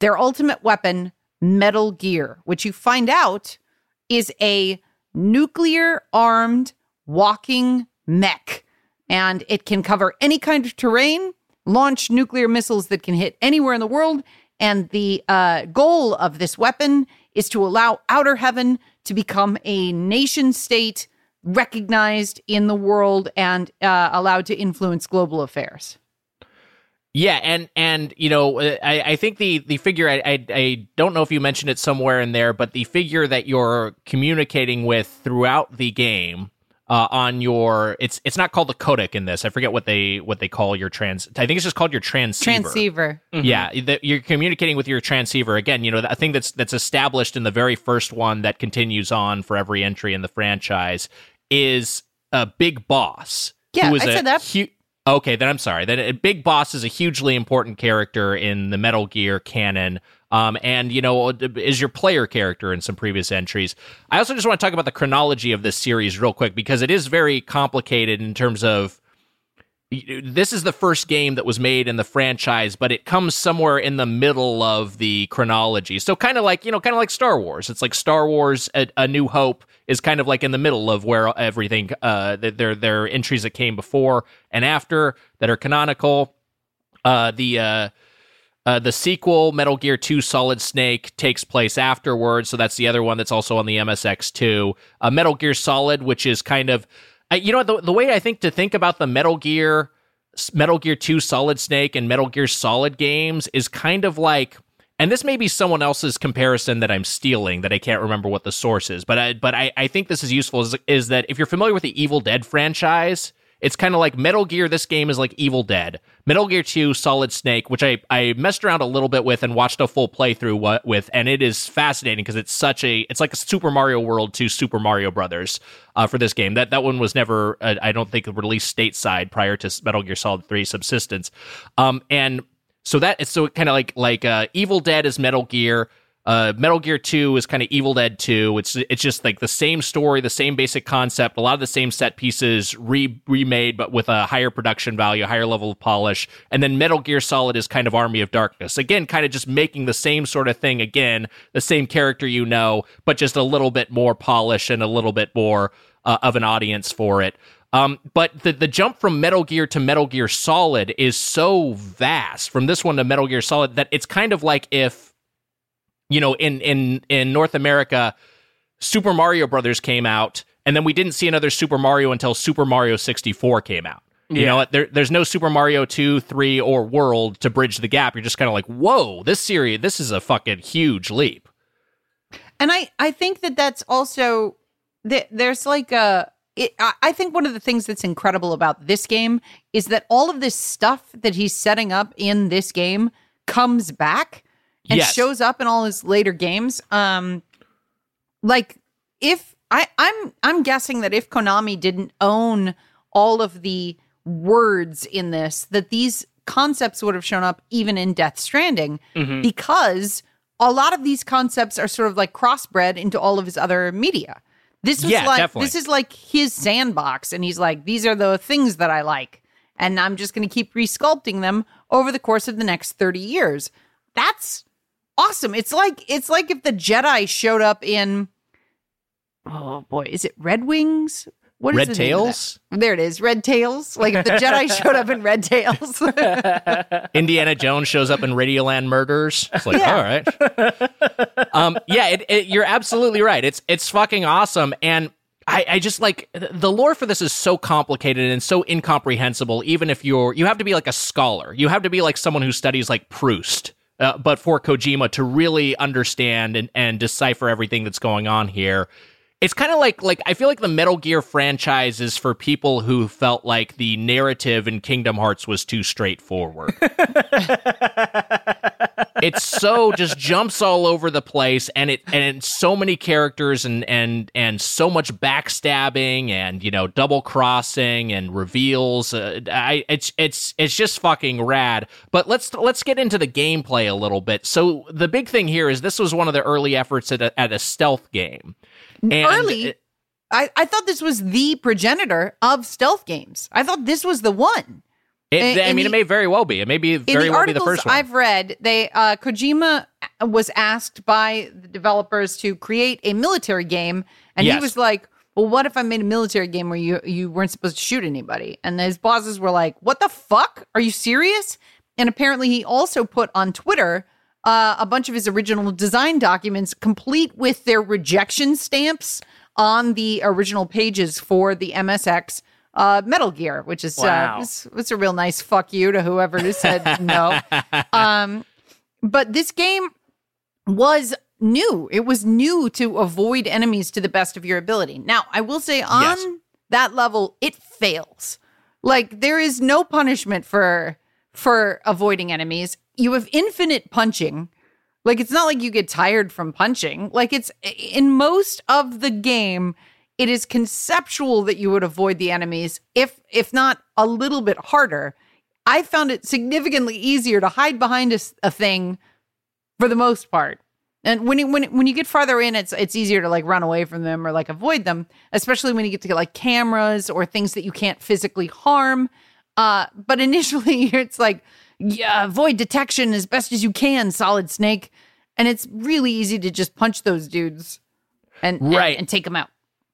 their ultimate weapon, Metal Gear, which you find out is a nuclear armed walking mech. And it can cover any kind of terrain, launch nuclear missiles that can hit anywhere in the world. And the uh, goal of this weapon is to allow Outer Heaven to become a nation state recognized in the world and uh, allowed to influence global affairs. Yeah, and and you know, I, I think the the figure I, I I don't know if you mentioned it somewhere in there, but the figure that you're communicating with throughout the game uh, on your it's it's not called the codec in this. I forget what they what they call your trans. I think it's just called your transceiver. Transceiver. Yeah, that you're communicating with your transceiver again. You know, I think that's that's established in the very first one that continues on for every entry in the franchise is a big boss. Yeah, who is I a said that. hu- okay, then I'm sorry. Then a big boss is a hugely important character in the Metal Gear canon. Um, and you know, is your player character in some previous entries. I also just want to talk about the chronology of this series real quick because it is very complicated in terms of this is the first game that was made in the franchise, but it comes somewhere in the middle of the chronology. So kind of like, you know, kind of like Star Wars. It's like Star Wars A, A New Hope is kind of like in the middle of where everything uh there there entries that came before and after that are canonical. Uh the uh uh, the sequel, Metal Gear 2 Solid Snake, takes place afterwards. So that's the other one that's also on the MSX2. Uh, Metal Gear Solid, which is kind of, uh, you know, the, the way I think to think about the Metal Gear, Metal Gear 2 Solid Snake and Metal Gear Solid games is kind of like, and this may be someone else's comparison that I'm stealing that I can't remember what the source is, but I, but I, I think this is useful is, is that if you're familiar with the Evil Dead franchise, it's kind of like Metal Gear. This game is like Evil Dead. Metal Gear 2 Solid Snake, which I, I messed around a little bit with and watched a full playthrough with, and it is fascinating because it's such a it's like a Super Mario World to Super Mario Brothers uh, for this game. That that one was never uh, I don't think released stateside prior to Metal Gear Solid 3 Subsistence, um, and so that so kind of like like uh, Evil Dead is Metal Gear. Uh, Metal Gear 2 is kind of Evil Dead 2. It's it's just like the same story, the same basic concept, a lot of the same set pieces re- remade, but with a higher production value, higher level of polish. And then Metal Gear Solid is kind of Army of Darkness. Again, kind of just making the same sort of thing again, the same character you know, but just a little bit more polish and a little bit more uh, of an audience for it. Um, but the the jump from Metal Gear to Metal Gear Solid is so vast from this one to Metal Gear Solid that it's kind of like if you know in in in North America Super Mario Brothers came out and then we didn't see another Super Mario until Super Mario 64 came out. You Yeah. know, there, there's no Super Mario 2, 3 or World to bridge the gap. You're just kind of like, "Whoa, this series this is a fucking huge leap." And I, I think that that's also that there's like a it, I I think one of the things that's incredible about this game is that all of this stuff that he's setting up in this game comes back and Yes. shows up in all his later games. Um, like if I, I'm I'm guessing that if Konami didn't own all of the words in this, that these concepts would have shown up even in Death Stranding because a lot of these concepts are sort of like crossbred into all of his other media. This was Yeah, like definitely. this is like his sandbox, and he's like, these are the things that I like. and I'm just going to keep resculpting them over the course of the next 30 years. That's awesome. It's like it's like if the Jedi showed up in oh boy, is it Red Wings? What is Red the name of that? Tails? There it is, Red Tails. Like if the Jedi showed up in Red Tails. Indiana Jones shows up in Radioland Murders. It's like, Yeah. all right. um, yeah, it, it, you're absolutely right. It's it's fucking awesome, and I, I just like the lore for this is so complicated and so incomprehensible. Even if you're, you have to be like a scholar. You have to be like someone who studies like Proust. Uh, but for Kojima to really understand and, and decipher everything that's going on here, it's kind of like like I feel like the Metal Gear franchise is for people who felt like the narrative in Kingdom Hearts was too straightforward. it's so just jumps all over the place and it and so many characters and and and so much backstabbing and you know double crossing and reveals uh, I it's it's it's just fucking rad. But let's let's get into the gameplay a little bit. So the big thing here is this was one of the early efforts at a, at a stealth game. And Early? I, I thought this was the progenitor of stealth games. I thought this was the one. it, in- I mean the- it may very well be it may be very well be the first one I've read, they uh, Kojima was asked by the developers to create a military game, and he was like, "Well, what if I made a military game where you you weren't supposed to shoot anybody?" And his bosses were like, "What the fuck? Are you serious?" And apparently, he also put on Twitter uh, a bunch of his original design documents, complete with their rejection stamps on the original pages for the MSX uh, Metal Gear, which is Wow. uh, it's, it's a real nice fuck you to whoever said no. Um, but this game was new. It was new to avoid enemies to the best of your ability. Now, I will say on Yes. that level, it fails. Like there is no punishment for for avoiding enemies. You have infinite punching. Like it's not like you get tired from punching. Like it's in most of the game, it is conceptual that you would avoid the enemies if if not a little bit harder. I found it significantly easier to hide behind a thing for the most part. And when you, when when you get farther in, it's it's easier to like run away from them or like avoid them, especially when you get to like cameras or things that you can't physically harm. Uh, but initially, it's like yeah, avoid detection as best as you can, Solid Snake, and it's really easy to just punch those dudes and and- Right. and, take them out.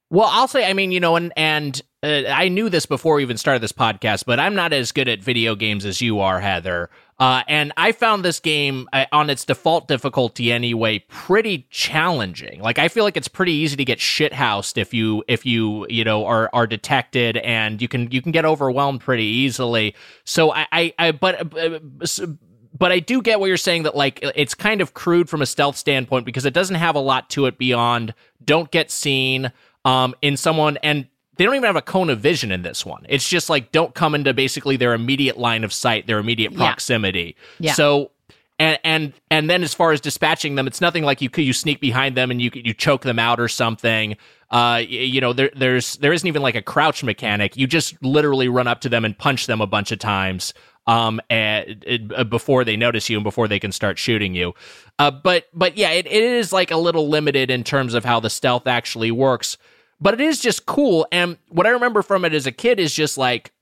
Well, I'll say, I mean, you know, and and uh, I knew this before we even started this podcast, but I'm not as good at video games as you are, Heather. Uh, and I found this game uh, on its default difficulty anyway pretty challenging. Like I feel like it's pretty easy to get shithoused if you if you you know are are detected, and you can you can get overwhelmed pretty easily. So I I, I but. Uh, s- but I do get what you're saying that like it's kind of crude from a stealth standpoint because it doesn't have a lot to it beyond don't get seen um in someone and they don't even have a cone of vision in this one. It's just like don't come into basically their immediate line of sight, their immediate proximity. Yeah. So and and and then as far as dispatching them, it's nothing like you you sneak behind them and you you choke them out or something. Uh, you know, there there's there isn't even like a crouch mechanic. You just literally run up to them and punch them a bunch of times. Um, and, uh, before they notice you and before they can start shooting you. Uh, but but yeah, it, it is like a little limited in terms of how the stealth actually works. But it is just cool. And what I remember from it as a kid is just like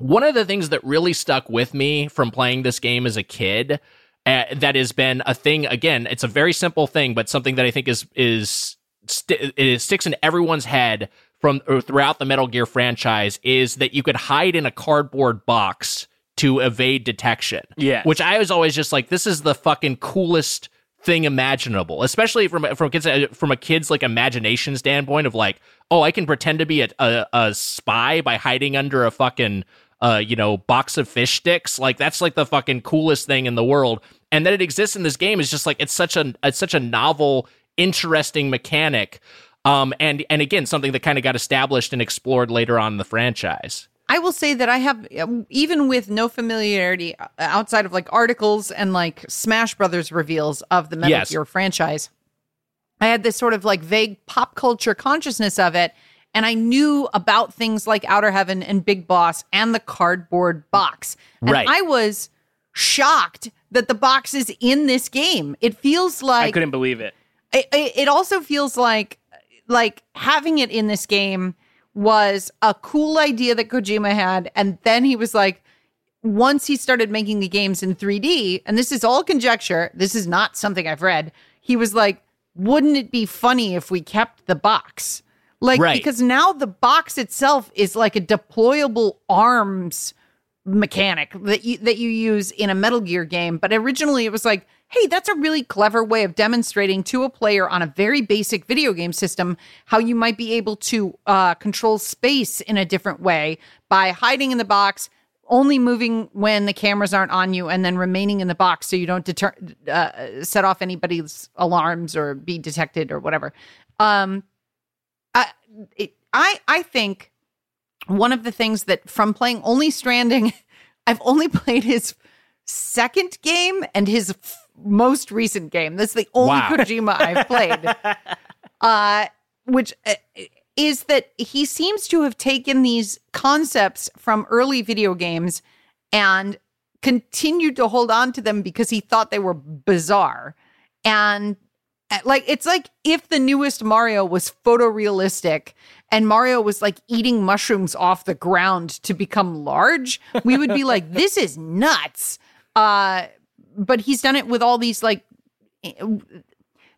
one of the things that really stuck with me from playing this game as a kid uh, that has been a thing again it's a very simple thing but something that i think is is st- it sticks in everyone's head from or throughout the metal gear franchise is that you could hide in a cardboard box to evade detection yeah which i was always just like this is the fucking coolest thing imaginable especially from from kids from a kid's like imagination standpoint of like oh i can pretend to be a, a, a spy by hiding under a fucking uh you know box of fish sticks. Like that's like the fucking coolest thing in the world. And that it exists in this game is just like it's such a it's such a novel interesting mechanic. Um and and again something that kind of got established and explored later on in the franchise I will say that I have, even with no familiarity uh, outside of like articles and like Smash Brothers reveals of the Metal Yes. Gear franchise, I had this sort of like vague pop culture consciousness of it. And I knew about things like Outer Heaven and Big Boss and the cardboard box. And Right. I was shocked that the box is in this game. It feels like I couldn't believe it. it, it it also feels like like having it in this game was a cool idea that Kojima had. And then he was like, once he started making the games in 3D, and this is all conjecture, this is not something I've read, he was like, wouldn't it be funny if we kept the box? Like, Right. because now the box itself is like a deployable arms mechanic that you that you use in a Metal Gear game, but originally it was like, hey, that's a really clever way of demonstrating to a player on a very basic video game system how you might be able to uh, control space in a different way by hiding in the box, only moving when the cameras aren't on you, and then remaining in the box so you don't deter- uh, set off anybody's alarms or be detected or whatever. Um, I it, I I think one of the things that from playing only Stranding, I've only played his second game and his most recent game. That's the only Wow. Kojima I've played. uh, which uh, is that he seems to have taken these concepts from early video games and continued to hold on to them because he thought they were bizarre. And uh, like it's like if the newest Mario was photorealistic and Mario was like eating mushrooms off the ground to become large, we would be like, this is nuts. Uh, but he's done it with all these like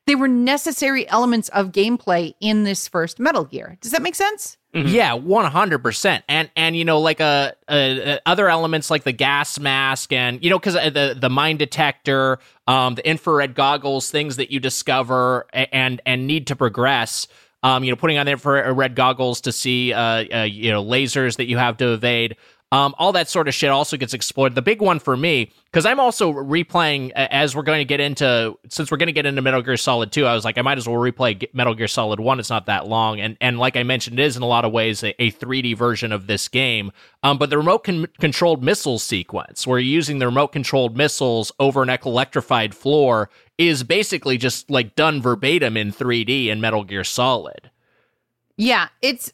they were necessary elements of gameplay in this first Metal Gear. Does that make sense? Yeah, one hundred percent, and and you know like uh, uh, uh, other elements like the gas mask and you know because the the mine detector, um, the infrared goggles, things that you discover and and need to progress. Um, you know, putting on the infrared goggles to see uh, uh you know lasers that you have to evade. Um, all that sort of shit also gets explored. The big one for me, because I'm also replaying as we're going to get into, since we're going to get into Metal Gear Solid 2, I was like, I might as well replay Metal Gear Solid 1. It's not that long. And, and like I mentioned, it is in a lot of ways a, a 3D version of this game. Um, but the remote con- controlled missile sequence, where you're using the remote controlled missiles over an electrified floor, is basically just like done verbatim in 3D in Metal Gear Solid. Yeah, it's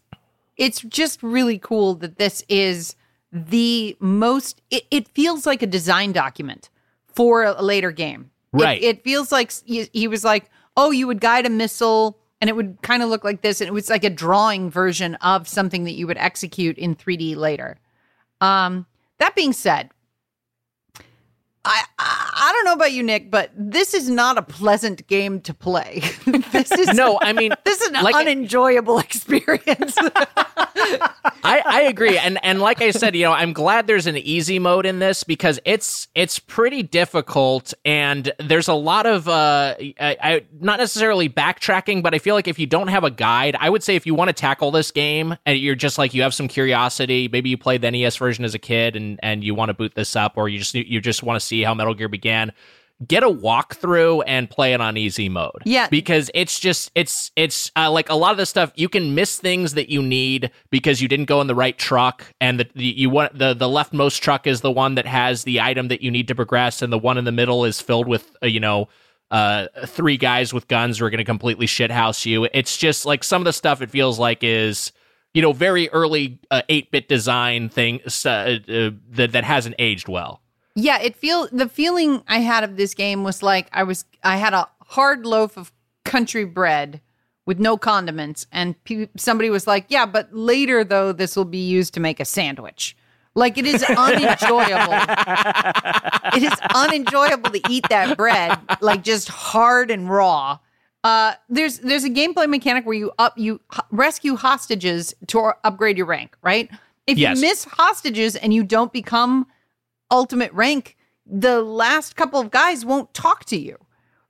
it's just really cool that this is the most it, it feels like a design document for a later game. It- Right. It, feels like he, he was like, "Oh, you would guide a missile and it would kind of look like this and it was like a drawing version of something that you would execute in 3D later." Um that being said, I, I I don't know about you, Nick, but this is not a pleasant game to play. this is No, I mean, this is an like- unenjoyable experience. I, I agree, and and like I said, you know, I'm glad there's an easy mode in this because it's it's pretty difficult, and there's a lot of uh, I, I not necessarily backtracking, but I feel like if you don't have a guide, I would say if you want to tackle this game and you're just like you have some curiosity, maybe you played the NES version as a kid and and you want to boot this up, or you just you just want to see how Metal Gear began. Get a walkthrough and play it on easy mode. Yeah. because it's just it's it's uh, like a lot of the stuff you can miss things that you need because you didn't go in the right truck, and the, the you want the the leftmost truck is the one that has the item that you need to progress, and the one in the middle is filled with uh, you know uh three guys with guns who are going to completely shithouse you. It's just like some of the stuff it feels like is you know very early uh, 8-bit design thing uh, uh, that that hasn't aged well. Yeah, it feel the feeling I had of this game was like I was I had a hard loaf of country bread with no condiments, and pe- somebody was like, "Yeah, but later though, this will be used to make a sandwich." Like it is unenjoyable. it is unenjoyable to eat that bread like just hard and raw. Uh, there's there's a gameplay mechanic where you up you h- rescue hostages to upgrade your rank, right? If Yes. you miss hostages and you don't become ultimate rank, the last couple of guys won't talk to you.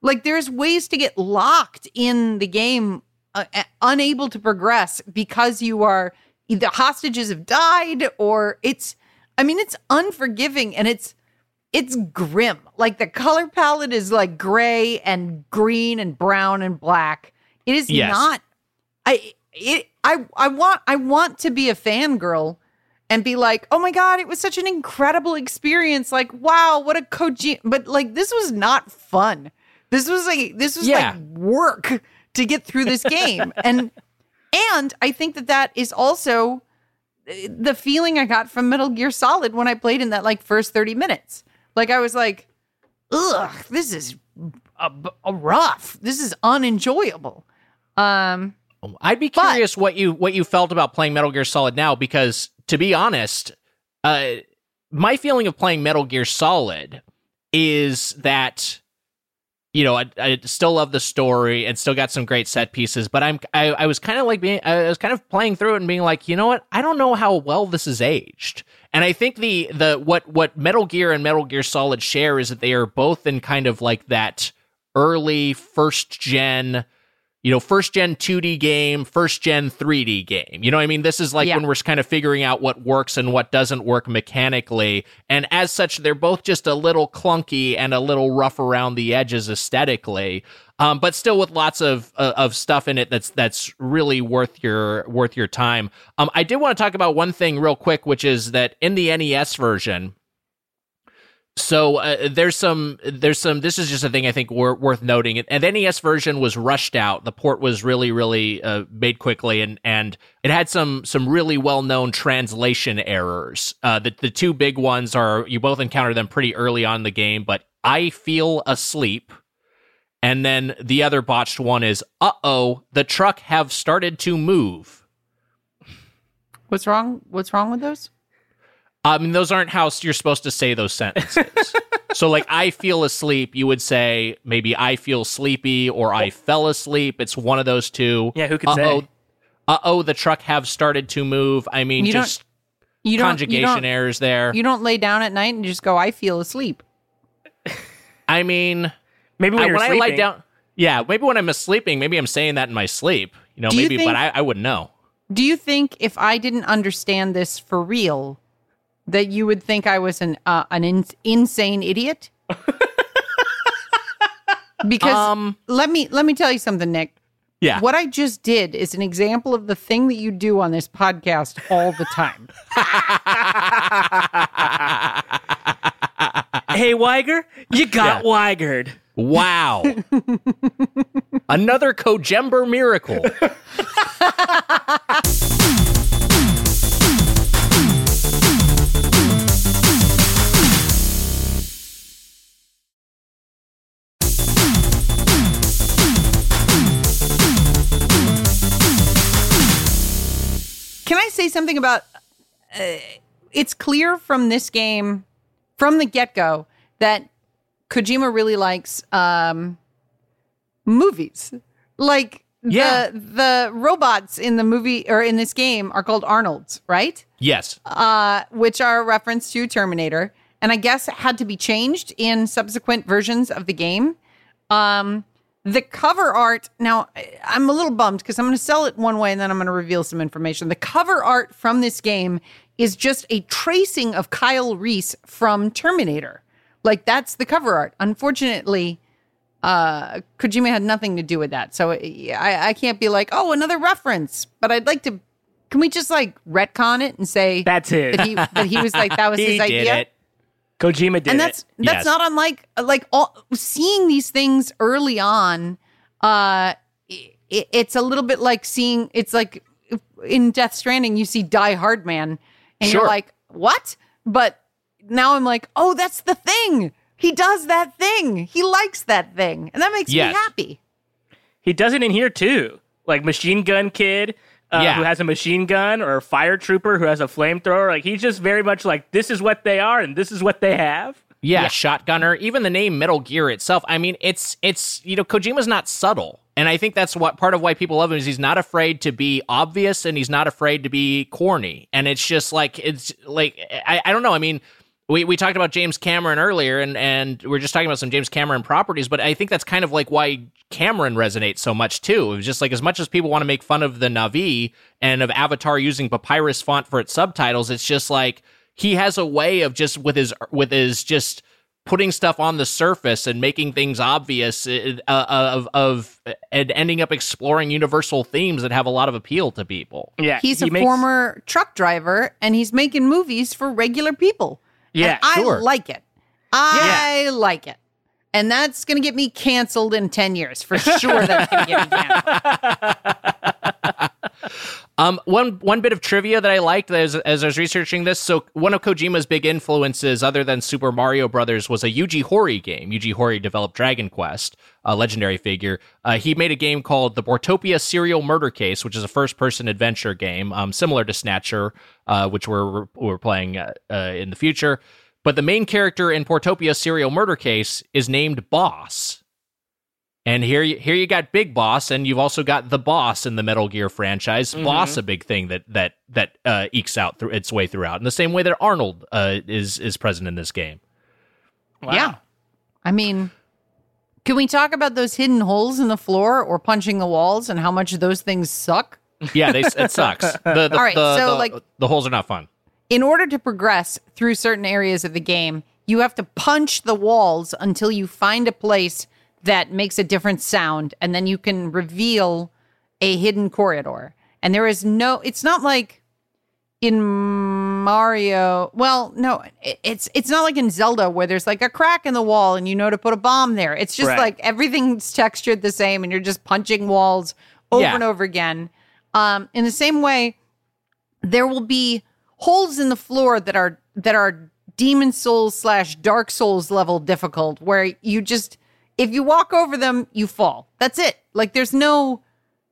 Like there's ways to get locked in the game, uh, unable to progress because you are either hostages have died or it's. I mean, it's unforgiving and it's it's grim. Like the color palette is like gray and green and brown and black. It is Yes. not. I it I I want I want to be a fangirl and be like, oh my god, it was such an incredible experience. Like, wow, what a Koji. But like, this was not fun. This was like this was Yeah. like work to get through this game, and and I think that that is also uh, the feeling I got from Metal Gear Solid when I played in that like first thirty minutes. Like I was like, ugh, this is a, a rough. This is unenjoyable. Um, I'd be But- curious what you what you felt about playing Metal Gear Solid now, because to be honest, uh, my feeling of playing Metal Gear Solid is that you know I, I still love the story and still got some great set pieces, but I'm I, I was kind of like being I was kind of playing through it and being like, you know what, I don't know how well this is aged. And I think the the what what Metal Gear and Metal Gear Solid share is that they are both in kind of like that early first gen you know, first gen 2D game, first gen 3D game. You know what I mean? This is like Yeah. when we're kind of figuring out what works and what doesn't work mechanically. And as such, they're both just a little clunky and a little rough around the edges aesthetically. Um, but still with lots of uh, of stuff in it that's that's really worth your worth your time. Um, I did want to talk about one thing real quick, which is that in the NES version, so uh, there's some there's some this is just a thing I think wor- worth noting. And NES version was rushed out. The port was really really uh, made quickly, and and it had some some really well known translation errors. Uh, the the two big ones are you both encounter them pretty early on the game, but I feel asleep. And then the other botched one is, uh oh, the truck have started to move. What's wrong? What's wrong with those? I mean, those aren't how you're supposed to say those sentences. so, like, I feel asleep, you would say maybe I feel sleepy or I fell asleep. It's one of those two. Yeah, who could Uh-oh, say? Uh oh, the truck have started to move. I mean, You don't- just You don't. You conjugation don't, errors there. you don't lay down at night and just go. I feel asleep. I mean, Maybe when I, you're when I lie down, yeah, maybe when I'm sleeping, maybe I'm saying that in my sleep. You know, Do you maybe, think- but I, I wouldn't know. Do you think if I didn't understand this for real, that you would think I was an uh, an in- insane idiot? because Um, let me let me tell you something, Nick. yeah. What I just did is an example of the thing that you do on this podcast all the time. hey, Weiger, you got Weigered. Wow. Another Kojember miracle. Can I say something about? Uh, it's clear from this game, from the get go, that Kojima really likes um, movies. Like Yeah. the the robots in the movie or in this game are called Arnold's, right? yes. uh, which are a reference to Terminator, and I guess had to be changed in subsequent versions of the game. Um, the cover art now, I'm a little bummed because I'm going to sell it one way and then I'm going to reveal some information. The cover art from this game is just a tracing of Kyle Reese from Terminator. Like that's the cover art. Unfortunately, uh, Kojima had nothing to do with that, so I, I can't be like, oh, another reference. But I'd like to. Can we just like retcon it and say That's it. that he that he was like that was his idea? it. Kojima did and that's it. that's Yes. not unlike like all seeing these things early on uh i it's a little bit like seeing it's like in death stranding you see die hard man and Sure. you're like what but now i'm like oh that's the thing he does that thing he likes that thing and that makes Yes. me happy He does it in here too. Like Machine Gun Kid, uh, Yeah. who has a machine gun, or a Fire Trooper who has a flamethrower. Like he's just very much like this is what they are and this is what they have. Yeah, shotgunner. Even the name Metal Gear itself. I mean, it's it's you know Kojima's not subtle, and I think that's what part of why people love him is he's not afraid to be obvious and he's not afraid to be corny. And it's just like it's like I, I don't know. I mean, we, we talked about James Cameron earlier, and and we are just talking about some James Cameron properties, but I think that's kind of like why Cameron resonates so much too. It was just like as much as people want to make fun of the Na'vi and of Avatar using papyrus font for its subtitles, it's just like he has a way of just with his with his just putting stuff on the surface and making things obvious uh, uh, of of and ending up exploring universal themes that have a lot of appeal to people. Yeah, he's he a makes- former truck driver and he's making movies for regular people Yeah, And I sure. like it. I like it. And that's going to get me canceled in 10 years. For sure, that's going to get me canceled. Um, one one bit of trivia that I liked as, as I was researching this. So one of Kojima's big influences, other than Super Mario Brothers, was a Yuji Horii game. Yuji Horii developed Dragon Quest, a legendary figure. Uh, he made a game called the Portopia Serial Murder Case, which is a first person adventure game, um, similar to Snatcher, uh, which we're we're playing uh, uh, in the future. But the main character in Portopia Serial Murder Case is named Boss. And here, you, here you got Big Boss, and you've also got the Boss in the Metal Gear franchise. Mm-hmm. Boss, a big thing that that that uh, ekes out through its way throughout, in the same way that Arnold uh, is is present in this game. Wow. Yeah. I mean, can we talk about those hidden holes in the floor or punching the walls and how much those things suck? Yeah, they, it sucks. The, the, All right, the, so, the- like- the holes are not fun. In order to progress through certain areas of the game, you have to punch the walls until you find a place that makes a different sound, and then you can reveal a hidden corridor. And there is no, it's not like in Mario. Well, no, it- it's it's not like in Zelda where there's like a crack in the wall and you know to put a bomb there. It's just Right. like everything's textured the same, and you're just punching walls over Yeah. and over again. Um, in the same way, there will be holes in the floor that are that are demon souls slash dark souls level difficult where you just if you walk over them you fall. That's it. Like there's no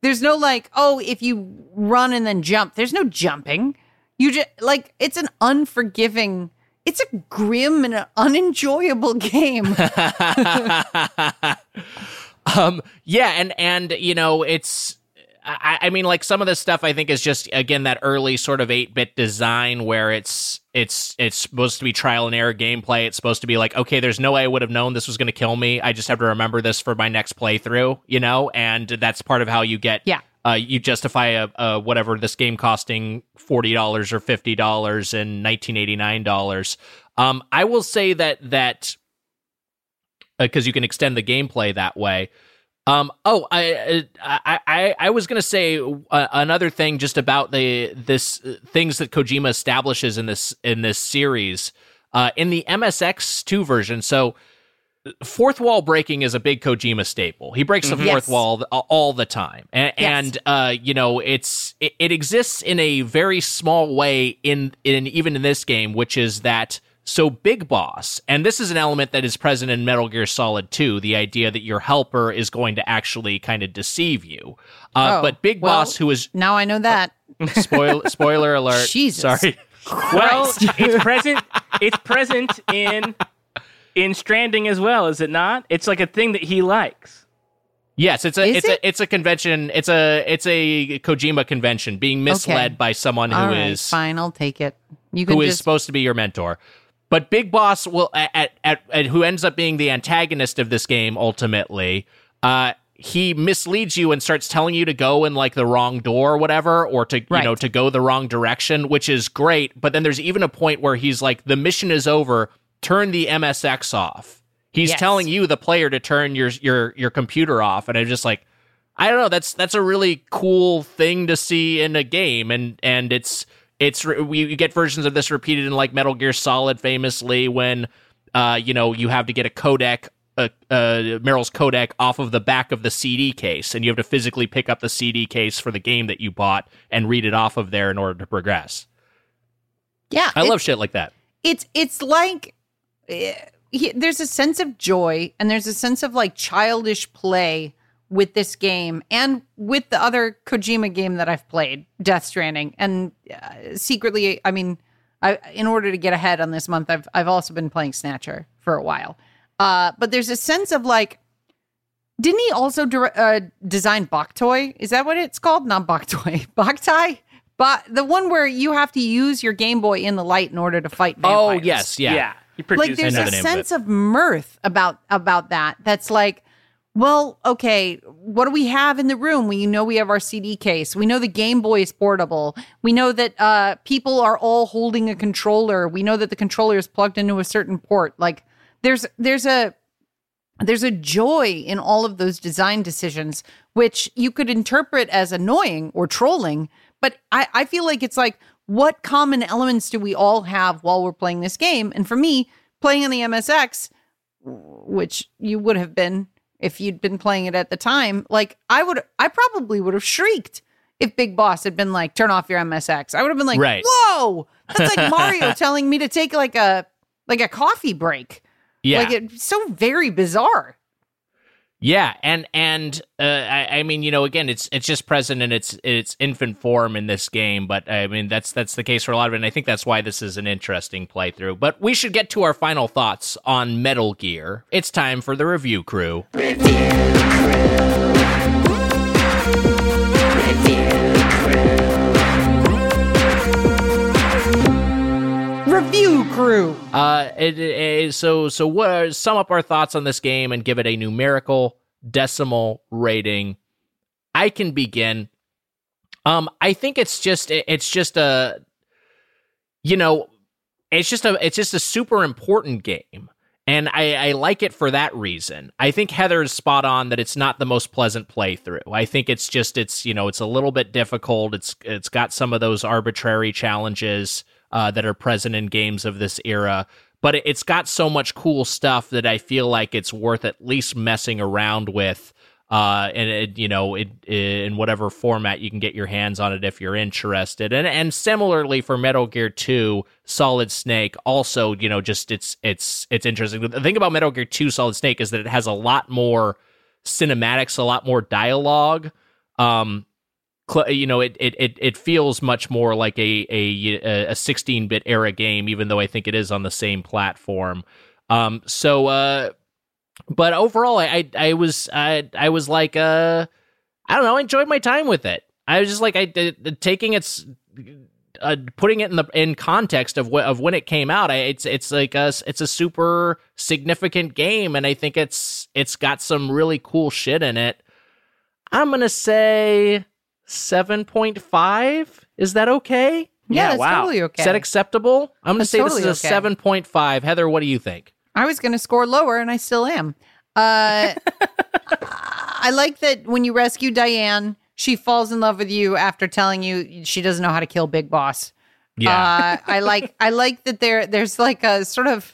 there's no like oh if you run and then jump. There's no jumping. You just like it's an unforgiving it's a grim and an unenjoyable game. Um yeah and and you know it's I, I mean like some of this stuff i think is just again that early sort of 8-bit design where it's it's it's supposed to be trial and error gameplay it's supposed to be like okay there's no way i would have known this was going to kill me i just have to remember this for my next playthrough you know and that's part of how you get Yeah. uh, you justify a, a whatever this game costing forty dollars or fifty dollars and nineteen eighty nine dollars. Um, I will say that that because you can extend the gameplay that way. Um, oh, I, I, I, I was gonna say uh, another thing just about the this uh, things that Kojima establishes in this in this series. Uh, in the MSX2 version, so fourth wall breaking is a big Kojima staple. He breaks the fourth Yes. wall all the time, and, Yes. and uh, you know it's it, it exists in a very small way in in even in this game, which is that so Big Boss, and this is an element that is present in Metal Gear Solid 2, the idea that your helper is going to actually kind of deceive you. Uh, Oh, but Big well, Boss, who is now i know that spoil spoiler alert, Jesus. sorry. Well, it's present. It's present in in Stranding as well, is it not? It's like a thing that he likes. Yes, it's a Is it's it? a it's a convention. It's a it's a Kojima convention being misled Okay. by someone who All is fine i'll take it you can who is just supposed to be your mentor. But Big Boss will at, at, at, who ends up being the antagonist of this game ultimately. Uh, he misleads you and starts telling you to go in like the wrong door or whatever, or to you know to go the wrong direction, which is great. But then there's even a point where he's like, "The mission is over. Turn the MSX off." He's Yes. telling you, the player, to turn your your your computer off, and I'm just like, I don't know. That's that's a really cool thing to see in a game, and and it's it's we you get versions of this repeated in like Metal Gear Solid, famously when uh you know you have to get a codec. Uh, uh, Meryl's codec off of the back of the CD case, and you have to physically pick up the CD case for the game that you bought and read it off of there in order to progress. yeah I love shit like that. it's it's like eh, he- there's a sense of joy and there's a sense of like childish play with this game and with the other Kojima game that I've played, Death Stranding, and uh, secretly, I mean, I in order to get ahead on this month, I've I've also been playing Snatcher for a while. Uh, but there's a sense of like, didn't he also dir- uh, design Boktoy? Is that what it's called? Not Boktoy, Boktai. But the one where you have to use your Game Boy in the light in order to fight Oh yes, yeah. He like there's a the name of sense of, mirth about about that that's like well okay what do we have in the room? We know we have our cd case. We know the game boy is portable. We know that uh people are all holding a controller. We know that the controller is plugged into a certain port. Like there's there's a there's a joy in all of those design decisions which you could interpret as annoying or trolling but i i feel like it's like what common elements do we all have while we're playing this game? And for me playing on the msx which you would have been if you'd been playing it at the time like i would i probably would have shrieked if Big Boss had been like, turn off your MSX. I would have been like, Right. whoa, that's like Mario telling me to take like a like a coffee break. Yeah. Like it's so very bizarre. Yeah, and and uh, I, I mean, you know, again, it's it's just present in its its infant form in this game, but I mean, that's that's the case for a lot of it, and I think that's why this is an interesting playthrough. But we should get to our final thoughts on Metal Gear. It's time for the review crew. Review crew. Uh, it, it- so so what? Sum up our thoughts on this game and give it a numerical decimal rating. I can begin. Um, I think it's just it's just a, you know, it's just a it's just a super important game, and I I like it for that reason. I think Heather's spot on that it's not the most pleasant playthrough. I think it's just it's you know it's a little bit difficult. It's it's got some of those arbitrary challenges uh, that are present in games of this era. But it- it's got so much cool stuff that I feel like it's worth at least messing around with. Uh, and it, you know, it, in whatever format you can get your hands on it if you're interested. And and similarly for Metal Gear 2, Solid Snake, also, you know, just it's it's it's interesting. The thing about Metal Gear 2 Solid Snake is that it has a lot more cinematics, a lot more dialogue. Um, you know, it, it it it feels much more like a a a 16 bit era game, even though I think it is on the same platform. Um, so uh, but overall, I I, I was I I was like uh, I don't know, I enjoyed my time with it. I was just like I did taking its. Uh, putting it in the in context of wh- of when it came out, I, it's it's like a it's a super significant game, and I think it's it's got some really cool shit in it. I'm gonna say seven point five. Is that okay? Yeah, Yeah, that's wow. totally okay. Is that acceptable? I'm gonna That's say totally this is a okay. seven point five. Heather, what do you think? I was going to score lower, and I still am. Uh, I like that when you rescue Diane, she falls in love with you after telling you she doesn't know how to kill Big Boss. Uh, I like I like that there there's like a sort of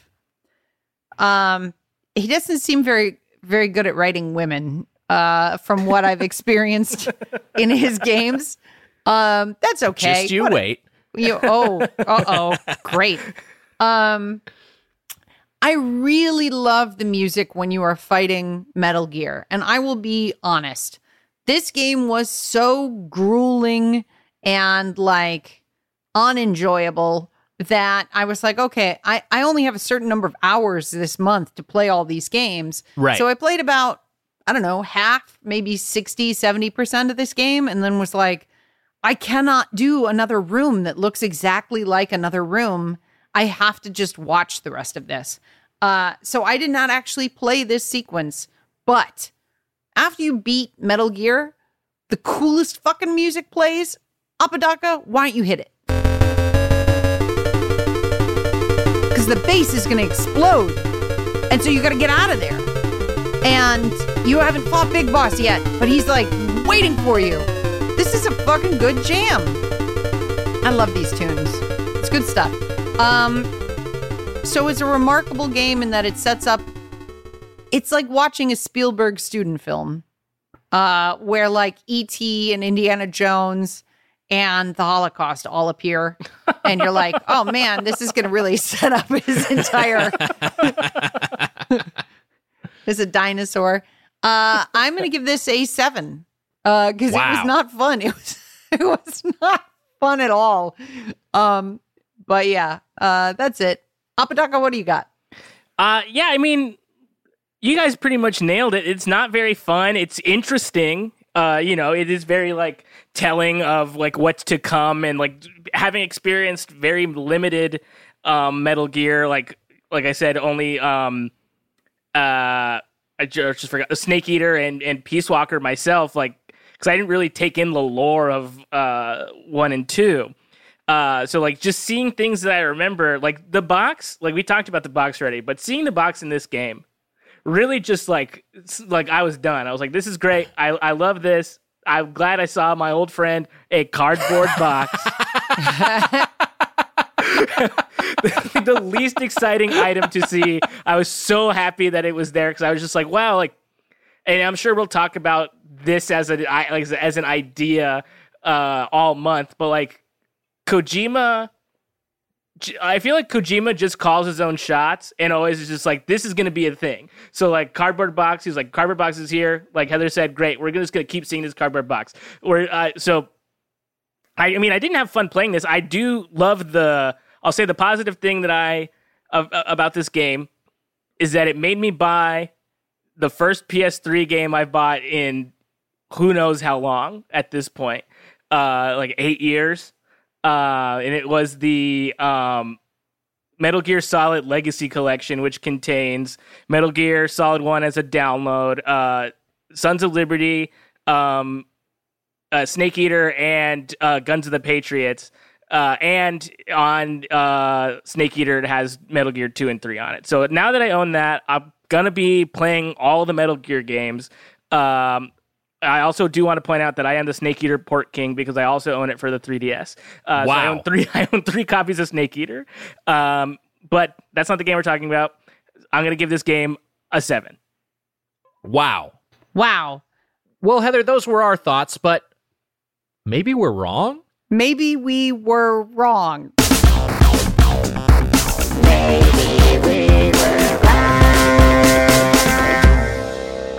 um he doesn't seem very very good at writing women uh from what I've experienced in his games. Um that's okay. just you What- wait. you oh uh oh great. Um I really love the music when you are fighting Metal Gear. And I will be honest, this game was so grueling and like unenjoyable that I was like, okay, I, I only have a certain number of hours this month to play all these games. Right. So I played about, I don't know, half, maybe 60, 70% of this game, and then was like, I cannot do another room that looks exactly like another room. I have to just watch the rest of this. Uh, so I did not actually play this sequence, but after you beat Metal Gear, the coolest fucking music plays. Apodaca, why don't you hit it? Because the bass is going to explode. And so you got to get out of there. And you haven't fought Big Boss yet, but he's like waiting for you. This is a fucking good jam. I love these tunes. It's good stuff. Um, so it's a remarkable game in that it sets up. It's like watching a Spielberg student film, uh, where like E.T. and Indiana Jones and the Holocaust all appear, and you're like, oh man, this is going to really set up his entire. There's a dinosaur. Uh, I'm going to give this a seven because it Wow. was not fun. It was it was not fun at all. Um, but yeah, uh, that's it. Apodaca, what do you got? Uh, yeah, I mean, you guys pretty much nailed it. It's not very fun. It's interesting. Uh, you know, it is very like telling of like what's to come, and like having experienced very limited um, Metal Gear. Like, like I said, only um, uh, I ju- just forgot the Snake Eater and and Peace Walker myself. Like, because I didn't really take in the lore of uh one and two. Uh, so like just seeing things that I remember, like the box, like we talked about the box already, but seeing the box in this game, really just like like I was done. I was like, this is great. I I love this. I'm glad I saw my old friend a cardboard box. the least exciting item to see. I was so happy that it was there because I was just like, wow, like, and I'm sure we'll talk about this as a like as an idea uh, all month, but like Kojima. I feel like Kojima just calls his own shots and always is just like, this is going to be a thing. So, like, Cardboard Box, he's like, Cardboard Box is here. Like Heather said, great. We're just going to keep seeing this Cardboard Box. We're, uh, so, I mean, I didn't have fun playing this. I do love the, I'll say the positive thing that I, about this game is that it made me buy the first PS3 game I've bought in who knows how long at this point, uh, like eight years. Uh, and it was the um, Metal Gear Solid Legacy Collection, which contains Metal Gear Solid 1 as a download, uh, Sons of Liberty, um, uh, Snake Eater, and uh, Guns of the Patriots. Uh, and on uh, Snake Eater, it has Metal Gear 2 and 3 on it. So now that I own that, I'm going to be playing all the Metal Gear games. Um, I also do want to point out that I am the Snake Eater port king because I also own it for the 3DS. Uh, so I Wow. own three. I own three copies of Snake Eater. Um, but that's not the game we're talking about. I'm going to give this game a seven. Wow. Wow. Well, Heather, those were our thoughts, but maybe we're wrong. Maybe we were wrong.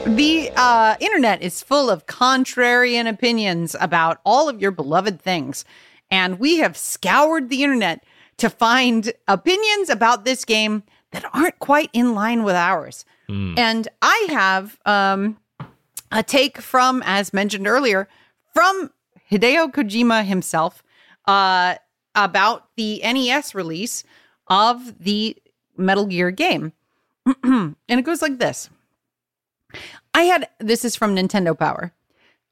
The uh, internet is full of contrarian opinions about all of your beloved things. And we have scoured the internet to find opinions about this game that aren't quite in line with ours. And I have um, a take from, as mentioned earlier, from Hideo Kojima himself uh, about the NES release of the Metal Gear game. and it goes like this I had, this is from Nintendo Power.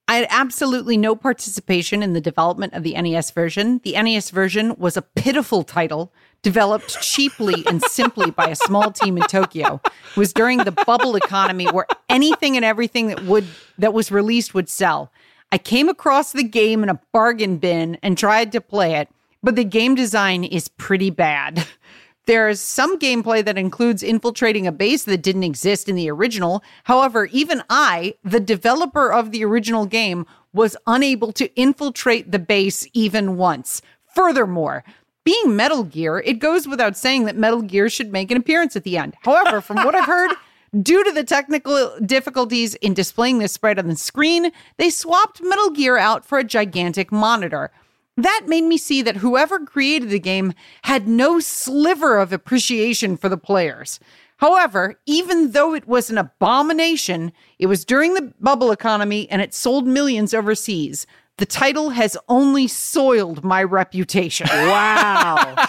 I had absolutely no participation in the development of the NES version. The NES version was a pitiful title developed cheaply and simply by a small team in Tokyo. It was during the bubble economy where anything and everything that would that was released would sell. I came across the game in a bargain bin and tried to play it, but the game design is pretty bad. There's some gameplay that includes infiltrating a base that didn't exist in the original. However, even I, the developer of the original game, was unable to infiltrate the base even once. Furthermore, being Metal Gear, it goes without saying that Metal Gear should make an appearance at the end. However, from what I've heard, due to the technical difficulties in displaying this sprite on the screen, they swapped Metal Gear out for a gigantic monitor. That made me see that whoever created the game had no sliver of appreciation for the players. However, even though it was an abomination, it was during the bubble economy and it sold millions overseas. The title has only soiled my reputation. Wow.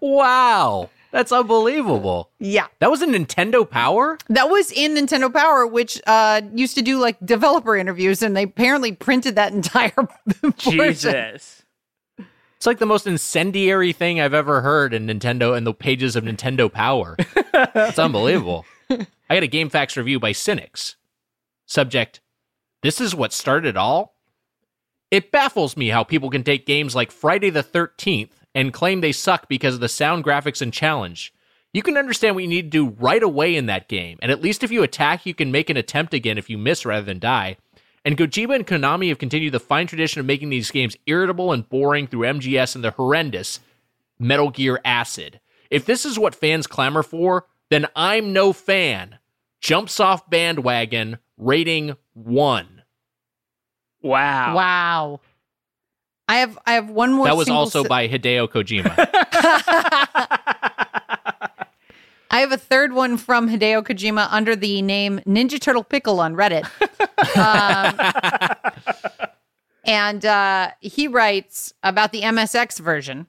Wow. That's unbelievable. yeah. That was a Nintendo Power? That was in Nintendo Power, which uh, used to do like developer interviews, and they apparently printed that entire. Jesus. It's like the most incendiary thing I've ever heard in Nintendo in the pages of Nintendo Power. it's unbelievable. I got a GameFAQs review by Cynics. Subject This is what started it all? It baffles me how people can take games like Friday the 13th and claim they suck because of the sound graphics and challenge. You can understand what you need to do right away in that game, and at least if you attack, you can make an attempt again if you miss rather than die. And Kojima and Konami have continued the fine tradition of making these games irritable and boring through MGS and the horrendous Metal Gear Acid. If this is what fans clamor for, then I'm no fan. Jumps off bandwagon, rating one. Wow. Wow. I have I have one more. That was also se- by Hideo Kojima. I have a third one from Hideo Kojima under the name Ninja Turtle Pickle on Reddit. um, and uh, he writes about the MSX version.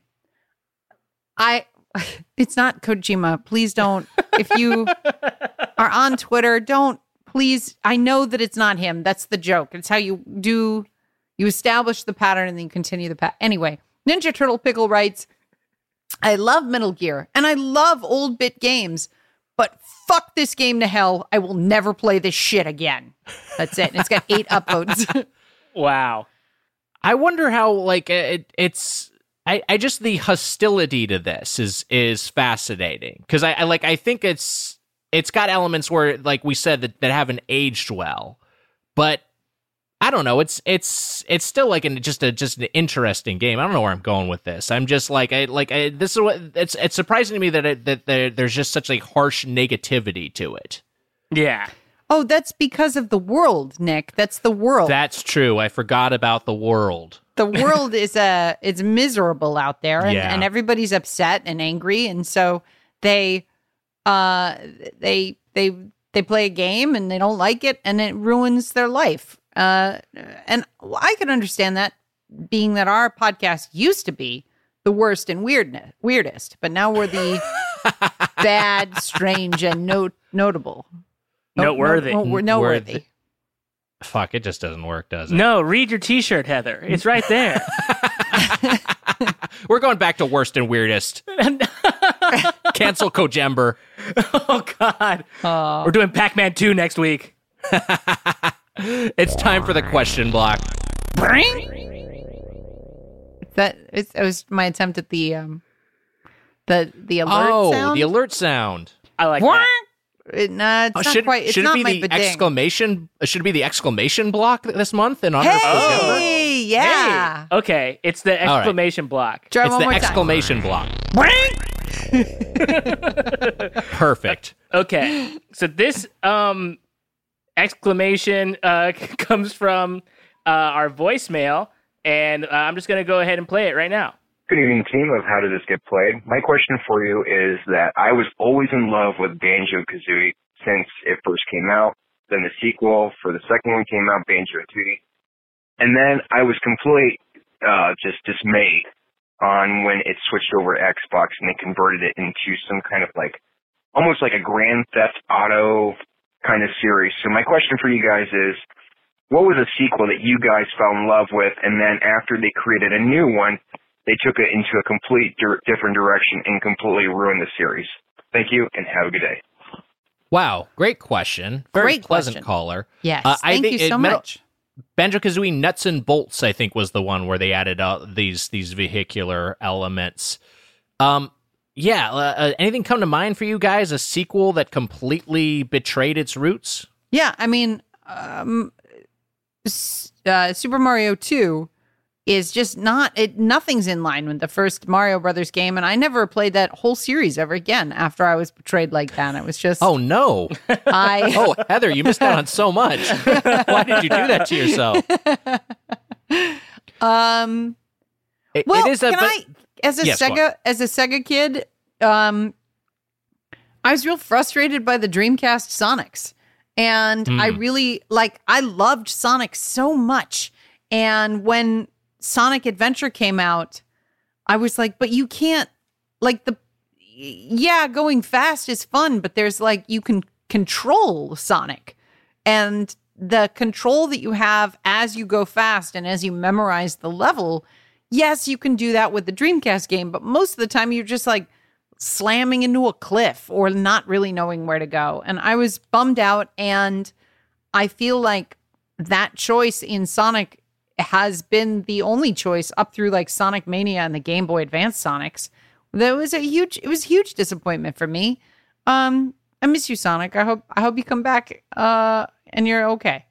I, it's not Kojima. Please don't. If you are on Twitter, don't please. I know that it's not him. That's the joke. It's how you do. You establish the pattern and then you continue the pattern. Anyway, Ninja Turtle Pickle writes. I love Metal Gear and I love old bit games, but fuck this game to hell. I will never play this shit again. That's it. And it's got eight upvotes. Wow. I wonder how like it, it's I, I just the hostility to this is is fascinating because I, I like I think it's it's got elements where like we said that, that haven't aged well, but I don't know. It's it's it's still like an just a just an interesting game. I don't know where I'm going with this. I'm just like I like I, this is what it's it's surprising to me that it, that there, there's just such a harsh negativity to it. Yeah. Oh, that's because of the world, Nick. That's the world. That's true. I forgot about the world. the world is uh it's miserable out there and, Yeah. and everybody's upset and angry and so they uh they they they play a game and they don't like it and it ruins their life uh and i can understand that being that our podcast used to be the worst and weirdness weirdest but now we're the bad strange and note notable Noteworthy. no- no- noteworthy Worthy. Fuck, it just doesn't work, does it? No, read your T-shirt, Heather. It's right there. We're going back to worst and weirdest. Cancel Kojember. oh God. We're doing Pac-Man 2 next week. It's time for the question block. that it was my attempt at the um the the alert oh, sound the alert sound. I like that. It, nah, it's Oh, not should quite. It's should it not be my the ba-ding. exclamation? uh, Should it be the exclamation block this month in honor of Kojember? Hey, yeah. Hey. Okay, it's the right. exclamation block. Try It's one the more exclamation block. Perfect. Okay, so this um exclamation uh comes from uh, our voicemail, and uh, I'm just gonna go ahead and play it right now. Good evening, team of How Did This Get Played? My question for you is that I was always in love with Banjo Kazooie since it first came out. Then the sequel for the second one came out, Banjo and Tooie. And then I was completely uh, just dismayed on when it switched over to Xbox and they converted it into some kind of like almost like a Grand Theft Auto kind of series. So my question for you guys is, what was a sequel that you guys fell in love with, and then after they created a new one, they took it into a complete dir- different direction and completely ruined the series? Thank you, and have a good day. Wow, great question. Very Great pleasant question. caller. Yes. Uh, I thank think you it- so Metal- much. Banjo Kazooie Nuts and Bolts, I think, was the one where they added uh, these these vehicular elements. Um, yeah. Uh, uh, anything come to mind for you guys? A sequel that completely betrayed its roots? Yeah, I mean, um, uh, Super Mario Two is just not it. Nothing's in line with the first Mario Brothers game, and I never played that whole series ever again after I was betrayed like that. It was just Oh no! I. oh Heather, you missed out on so much. Why did you do that to yourself? Um. It, Well, it is a can I, as a Yes, Sega, as a Sega kid, um, I was real frustrated by the Dreamcast Sonics, and I Hmm. really like. I loved Sonic so much, and when Sonic Adventure came out, I was like, "But you can't like the." Yeah, going fast is fun, but there's like you can control Sonic, and the control that you have as you go fast and as you memorize the level yes, you can do that with the Dreamcast game, but most of the time you're just like slamming into a cliff or not really knowing where to go. And I was bummed out. And I feel like that choice in Sonic has been the only choice up through like Sonic Mania and the Game Boy Advance Sonics. That was a huge, it was a huge disappointment for me. Um, I miss you, Sonic. I hope, I hope you come back, uh, and you're okay.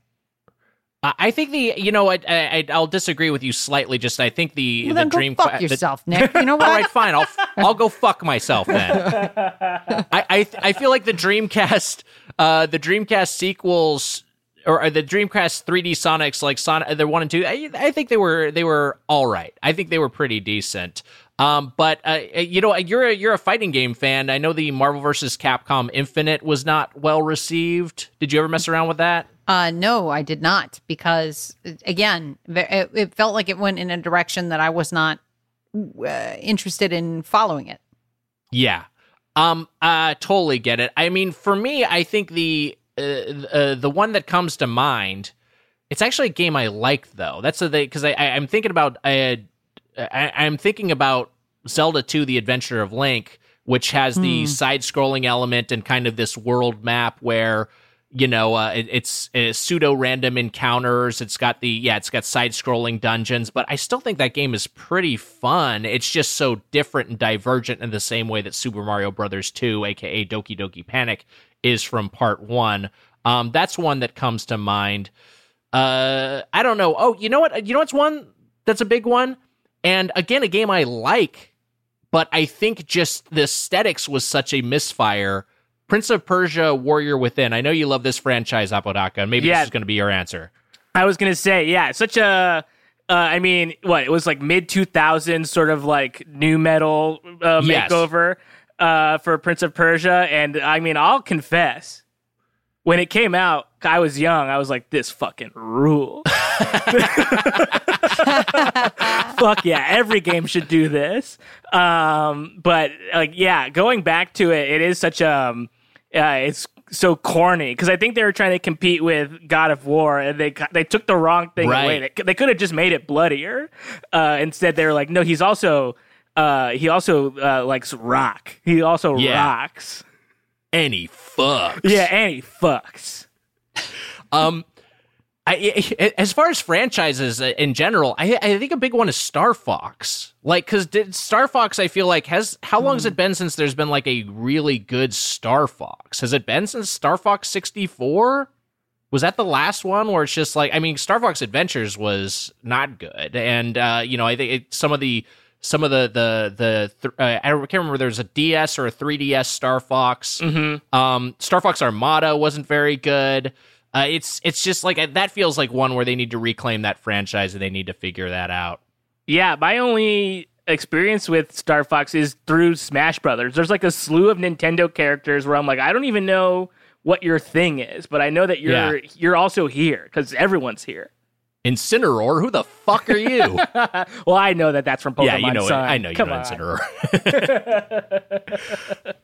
I think the you know I, I I'll disagree with you slightly. Just I think the Well, the dream go fuck the- yourself, Nick. You know what? All right, fine. I'll I'll go fuck myself then. I I, I feel like the Dreamcast, uh, the Dreamcast sequels or uh, the Dreamcast 3D Sonics, like Sonic, the one and two. I, I think they were they were all right. I think they were pretty decent. Um, but uh, you know, you're a, you're a fighting game fan. I know the Marvel vs. Capcom Infinite was not well received. Did you ever mess around with that? Uh, no, I did not because again, it, it felt like it went in a direction that I was not uh, interested in following it. Yeah. Um I totally get it. I mean, for me, I think the uh, uh, the one that comes to mind, it's actually a game I like though. That's the because I, I I'm thinking about I, I I'm thinking about Zelda 2: The Adventure of Link, which has the side-scrolling element and kind of this world map where you know uh, it, it's uh, pseudo random encounters. It's got the yeah it's got side scrolling dungeons but i still think that game is pretty fun. It's just so different and divergent in the same way that super mario brothers 2 aka doki doki panic is from part 1 um, that's one that comes to mind. Uh, I don't know. Oh, you know what? You know what's one that's a big one, and again, a game I like, but I think just the aesthetics was such a misfire. Prince of Persia: Warrior Within. I know you love this franchise, Apodaca, and maybe Yeah. this is going to be your answer. I was gonna say, yeah, such a. Uh, I mean, what it was like mid two thousands, sort of like new metal uh, Yes. makeover uh, for Prince of Persia, and I mean, I'll confess, when it came out, I was young. I was like, this fucking rule. Fuck yeah, every game should do this. Um, but like, yeah, going back to it, it is such um, uh, it's so corny because I think they were trying to compete with God of War and they they took the wrong thing Right. away. They, they could have just made it bloodier. Uh, instead, they were like, no, he's also uh, he also uh, likes rock. He also Yeah. rocks. Any fucks. Yeah, and he fucks. Um, I, I- as far as franchises uh, in general, I, I think a big one is Star Fox. Like, because Star Fox, I feel like has how long has it been since there's been like a really good Star Fox? Has it been since Star Fox sixty four? Was that the last one where it's just like I mean, Star Fox Adventures was not good, and uh, you know I think it, some of the some of the the the th- uh, I can't remember there was a DS or a 3DS Star Fox. Um, Star Fox Armada wasn't very good. Uh, it's it's just like uh, that feels like one where they need to reclaim that franchise and they need to figure that out. Yeah, my only experience with Star Fox is through Smash Brothers. There's like a slew of Nintendo characters where I'm like, I don't even know what your thing is, but I know that you're you're also here because everyone's here. Incineroar, who the fuck are you? Well, I know that that's from Pokemon yeah, you know it. I know you Come know on. Incineroar.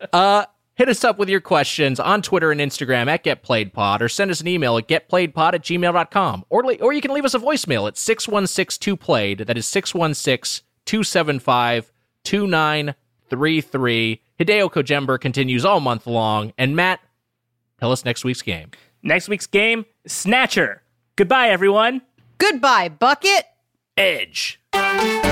uh, hit us up with your questions on Twitter and Instagram at GetPlayedPod or send us an email at getplayedpod at gmail.com. Or, le- or you can leave us a voicemail at 616-2PLAYED. That is 616-275-2933. Hideo Kojember continues all month long. And Matt, tell us next week's game. Next week's game, Snatcher. Goodbye, everyone. Goodbye, Bucket. Edge. Thank